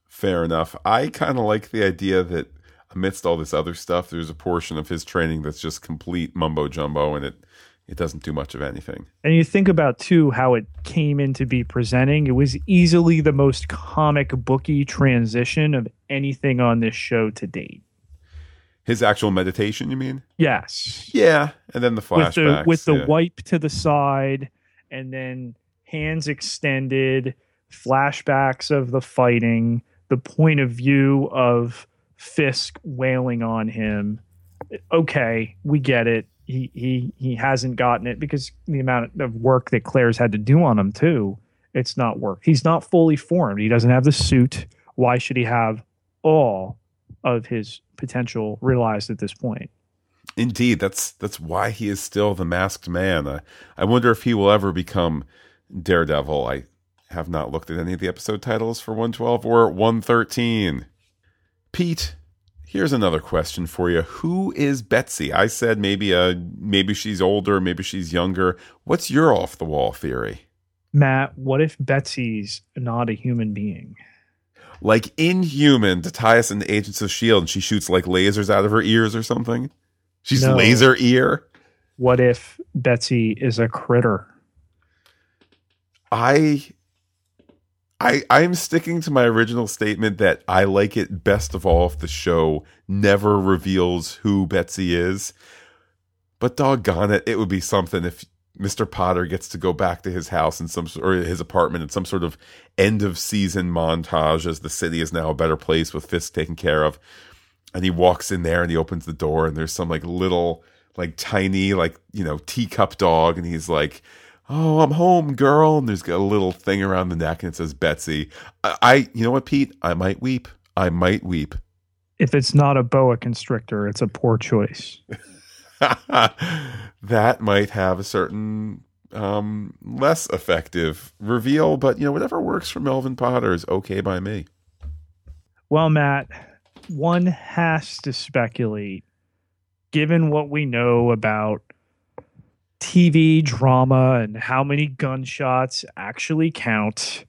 Fair enough. I kind of like the idea that amidst all this other stuff, there's a portion of his training that's just complete mumbo jumbo, and it it doesn't do much of anything. And you think about too how it came into be presenting. It was easily the most comic booky transition of anything on this show to date. His actual meditation, you mean? Yes. Yeah, and then the with the flashbacks with the yeah. wipe to the side and then hands extended flashbacks of the fighting the point of view of fisk wailing on him. Okay we get it. He he he hasn't gotten it because the amount of work that claire's had to do on him too it's not work. He's not fully formed. He doesn't have the suit. Why should he have all of his potential realized at this point? Indeed, that's that's why he is still the masked man. I, I wonder if he will ever become Daredevil. I have not looked at any of the episode titles for 112 or 113. Pete, here's another question for you. Who is Betsy? I said maybe uh maybe she's older, maybe she's younger. What's your off the wall theory? Matt, what if Betsy's not a human being? Like Inhuman to tie us into Agents of S.H.I.E.L.D. and she shoots like lasers out of her ears or something? She's No. laser ear? What if Betsy is a critter? I I I'm sticking to my original statement that I like it best of all if the show never reveals who Betsy is. But doggone it, it would be something if Mr. Potter gets to go back to his house in some or his apartment in some sort of end of season montage as the city is now a better place with Fisk taken care of. And he walks in there and he opens the door and there's some like little like tiny like you know teacup dog and he's like oh i'm home girl. And there's got a little thing around the neck and it says betsy. I, I you know what pete? I might weep. I might weep. If it's not a boa constrictor, it's a poor choice. that might have a certain um less effective reveal but you know whatever works for melvin potter is okay by me. Well, Matt, one has to speculate, given what we know about TV drama and how many gunshots actually count.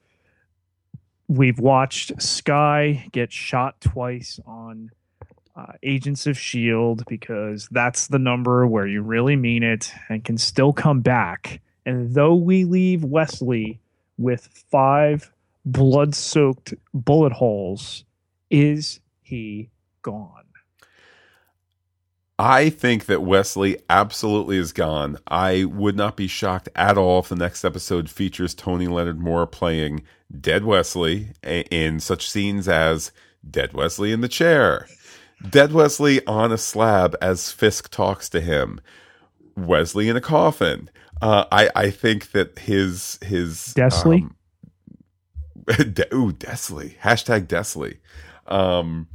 We've watched Skye get shot twice on uh, Agents of S.H.I.E.L.D. because that's the number where you really mean it and can still come back. And though we leave Wesley with five blood soaked bullet holes, is he gone? I think that Wesley absolutely is gone. I would not be shocked at all if the next episode features Toby Leonard Moore playing Dead Wesley in such scenes as Dead Wesley in the chair, Dead Wesley on a slab as Fisk talks to him, Wesley in a coffin. Uh, I I think that his his Desley? um, De- ooh, Desley. Hashtag Desley. Um,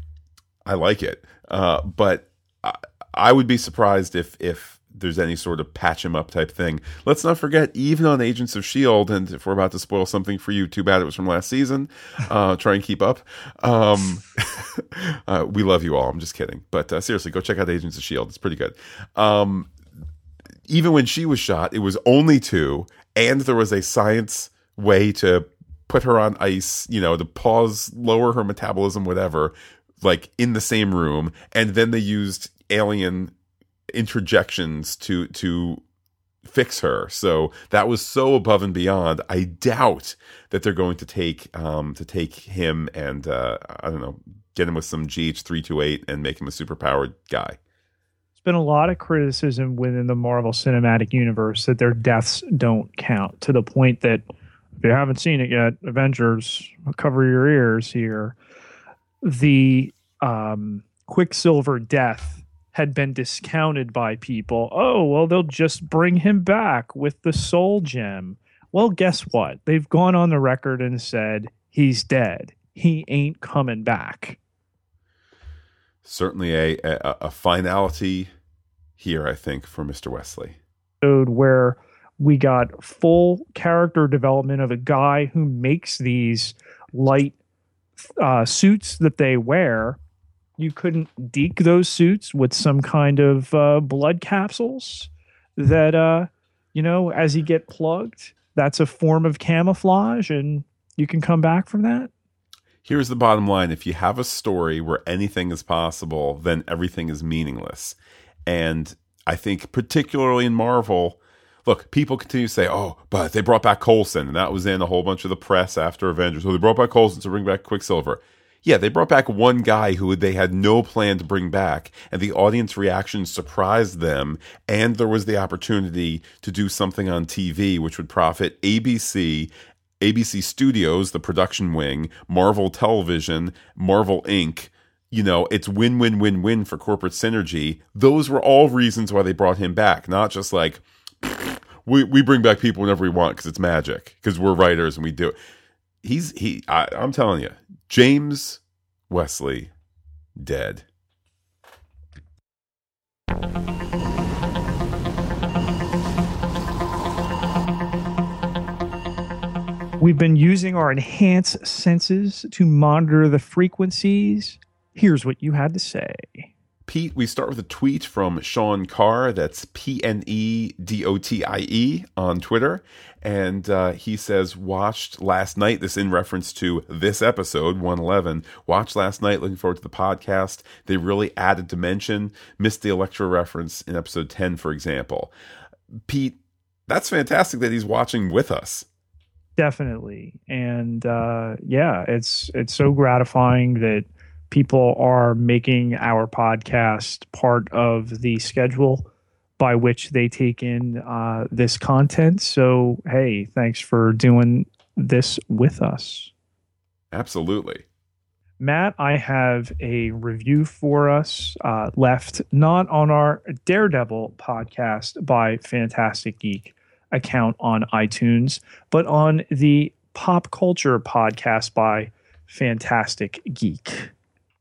I like it. Uh, but I, I would be surprised if if there's any sort of patch him up type thing. Let's not forget, even on Agents of Shield, and if we're about to spoil something for you, too bad it was from last season. Uh, try and keep up. Um, uh, we love you all. I'm just kidding, but uh, seriously, go check out Agents of Shield. It's pretty good. Um, even when she was shot, it was only two, and there was a science way to put her on ice, you know, to pause, lower her metabolism, whatever, like in the same room. And then they used alien interjections to to fix her. So that was so above and beyond. I doubt that they're going to take um to take him and uh I don't know, get him with some GH328 and make him a superpowered guy. There's been a lot of criticism within the Marvel Cinematic Universe that their deaths don't count to the point that if you haven't seen it yet, Avengers, cover your ears here. The um, Quicksilver death had been discounted by people. Oh, well, they'll just bring him back with the soul gem. Well, guess what? They've gone on the record and said he's dead. He ain't coming back. Certainly a a, a finality here, I think, for Mr. Wesley. where we got full character development of a guy who makes these light uh, suits that they wear. You couldn't deke those suits with some kind of uh, blood capsules that, uh, you know, as you get plugged, that's a form of camouflage and you can come back from that. Here's the bottom line if you have a story where anything is possible, then everything is meaningless. And I think, particularly in Marvel, look, people continue to say, oh, but they brought back Coulson, and that was in a whole bunch of the press after Avengers. So they brought back Coulson to bring back Quicksilver. Yeah, they brought back one guy who they had no plan to bring back, and the audience reaction surprised them. And there was the opportunity to do something on TV which would profit ABC, ABC Studios, the production wing, Marvel Television, Marvel Inc. You know, it's win win win win for corporate synergy. Those were all reasons why they brought him back, not just like we we bring back people whenever we want because it's magic because we're writers and we do it. He's he. I, I'm telling you, James Wesley dead. We've been using our enhanced senses to monitor the frequencies. Here's what you had to say. Pete, we start with a tweet from Sean Carr. That's P N E D O T I E on Twitter. And uh, he says, watched last night, this in reference to this episode, 111. Watched last night, looking forward to the podcast. They really added dimension. Missed the Elektra reference in episode 10, for example. Pete, that's fantastic that he's watching with us definitely and uh, yeah it's it's so gratifying that people are making our podcast part of the schedule by which they take in uh, this content. So hey thanks for doing this with us. Absolutely. Matt i have a review for us uh, left not on our daredevil podcast by fantastic geek account on iTunes, but on the Pop Culture podcast by Fantastic Geek.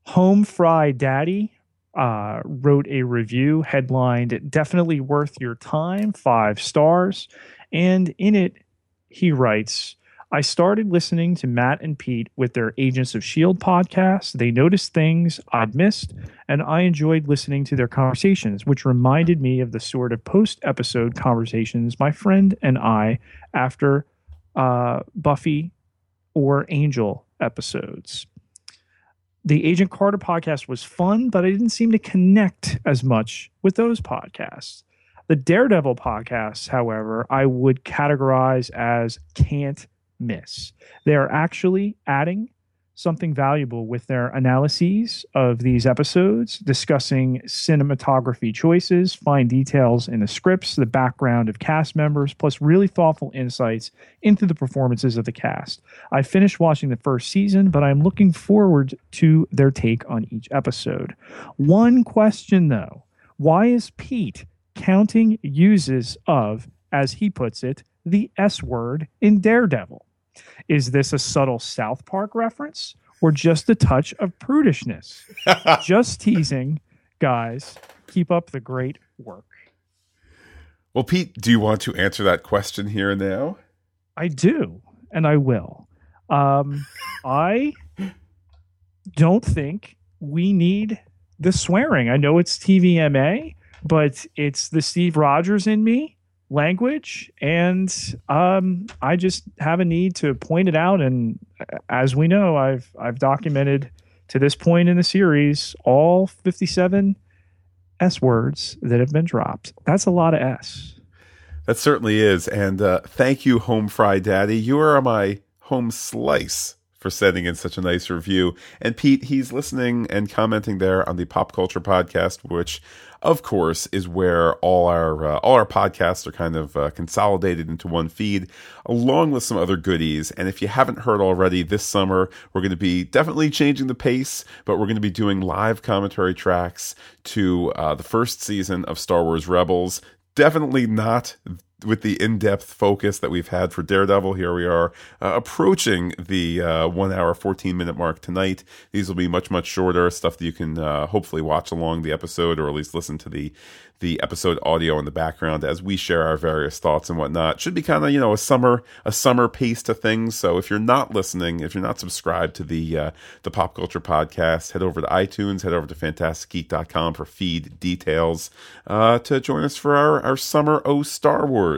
Home Fry Daddy uh, wrote a review headlined Definitely Worth Your Time, five stars. And in it, he writes, I started listening to Matt and Pete with their Agents of S.H.I.E.L.D. podcast. They noticed things I'd missed, and I enjoyed listening to their conversations, which reminded me of the sort of post episode conversations my friend and I after uh, Buffy or Angel episodes. The Agent Carter podcast was fun, but I didn't seem to connect as much with those podcasts. The Daredevil podcasts, however, I would categorize as can't miss. They are actually adding something valuable with their analyses of these episodes, discussing cinematography choices, fine details in the scripts, the background of cast members, plus really thoughtful insights into the performances of the cast. I finished watching the first season, but I'm looking forward to their take on each episode. One question though why is Pete counting uses of, as he puts it, the S word in Daredevil? Is this a subtle South Park reference or just a touch of prudishness? just teasing, guys. Keep up the great work. Well, Pete, do you want to answer that question here and now? I do, and I will. Um, I don't think we need the swearing. I know it's TVMA, but it's the Steve Rogers in me language and um, i just have a need to point it out and as we know i've i've documented to this point in the series all 57 s words that have been dropped. That's a lot of s. That certainly is and uh, thank you home fry daddy. You are my home slice for sending in such a nice review. And Pete, he's listening and commenting there on the Pop Culture Podcast, which, of course, is where all our uh, all our podcasts are kind of uh, consolidated into one feed, along with some other goodies. And if you haven't heard already, this summer we're going to be definitely changing the pace, but we're going to be doing live commentary tracks to uh, the first season of Star Wars Rebels. Definitely not with the in-depth focus that we've had for Daredevil, here we are uh, approaching the uh, one hour, 14 minute mark tonight. These will be much, much shorter stuff that you can uh, hopefully watch along the episode or at least listen to the the episode audio in the background as we share our various thoughts and whatnot. Should be kind of you know a summer a summer pace to things. So if you're not listening, if you're not subscribed to the uh, the pop culture podcast, head over to iTunes, head over to fantasticgeek.com for feed details uh, to join us for our our summer O Star Wars.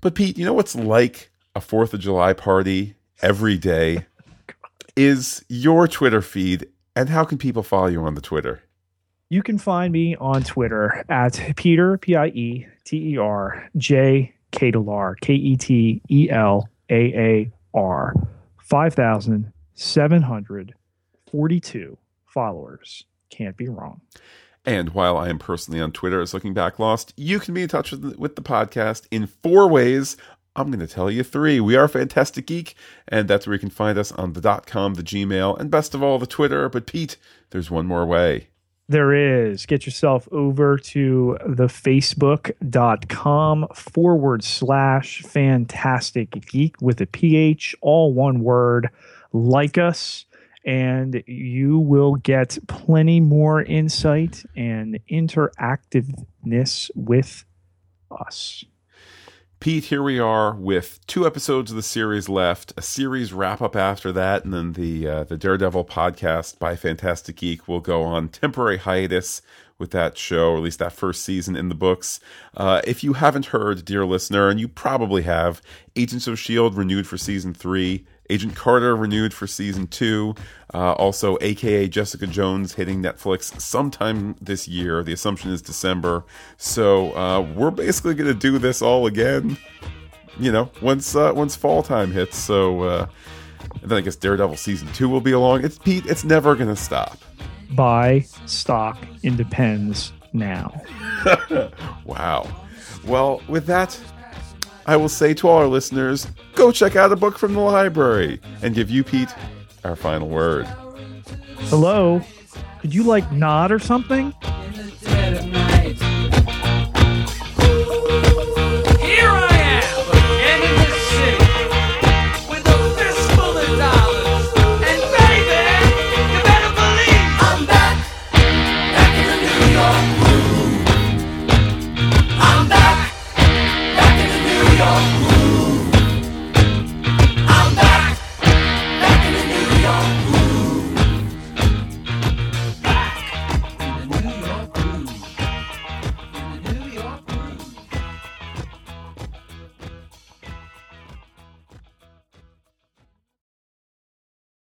But Pete, you know what's like a Fourth of July party every day is your Twitter feed, and how can people follow you on the Twitter? You can find me on Twitter at Peter, P I E T E R, J K E T E L A A R, 5,700 42 followers. Can't be wrong. And while I am personally on Twitter as Looking Back Lost, you can be in touch with the, with the podcast in four ways. I'm going to tell you three. We are Fantastic Geek, and that's where you can find us on the dot com, the Gmail, and best of all, the Twitter. But Pete, there's one more way. There is. Get yourself over to the facebook.com forward slash fantastic geek with a PH, all one word. Like us, and you will get plenty more insight and interactiveness with us. Pete, here we are with two episodes of the series left, a series wrap up after that, and then the uh, the Daredevil podcast by Fantastic Geek will go on temporary hiatus with that show, or at least that first season in the books. Uh, if you haven't heard, dear listener, and you probably have, Agents of S.H.I.E.L.D. renewed for season three. Agent Carter renewed for season two. Uh, also, AKA Jessica Jones hitting Netflix sometime this year. The assumption is December. So uh, we're basically going to do this all again. You know, once uh, once fall time hits. So uh, then I guess Daredevil season two will be along. It's Pete. It's never going to stop. Buy stock in Depends now. wow. Well, with that, I will say to all our listeners go check out a book from the library and give you, Pete, our final word. Hello? Could you like nod or something?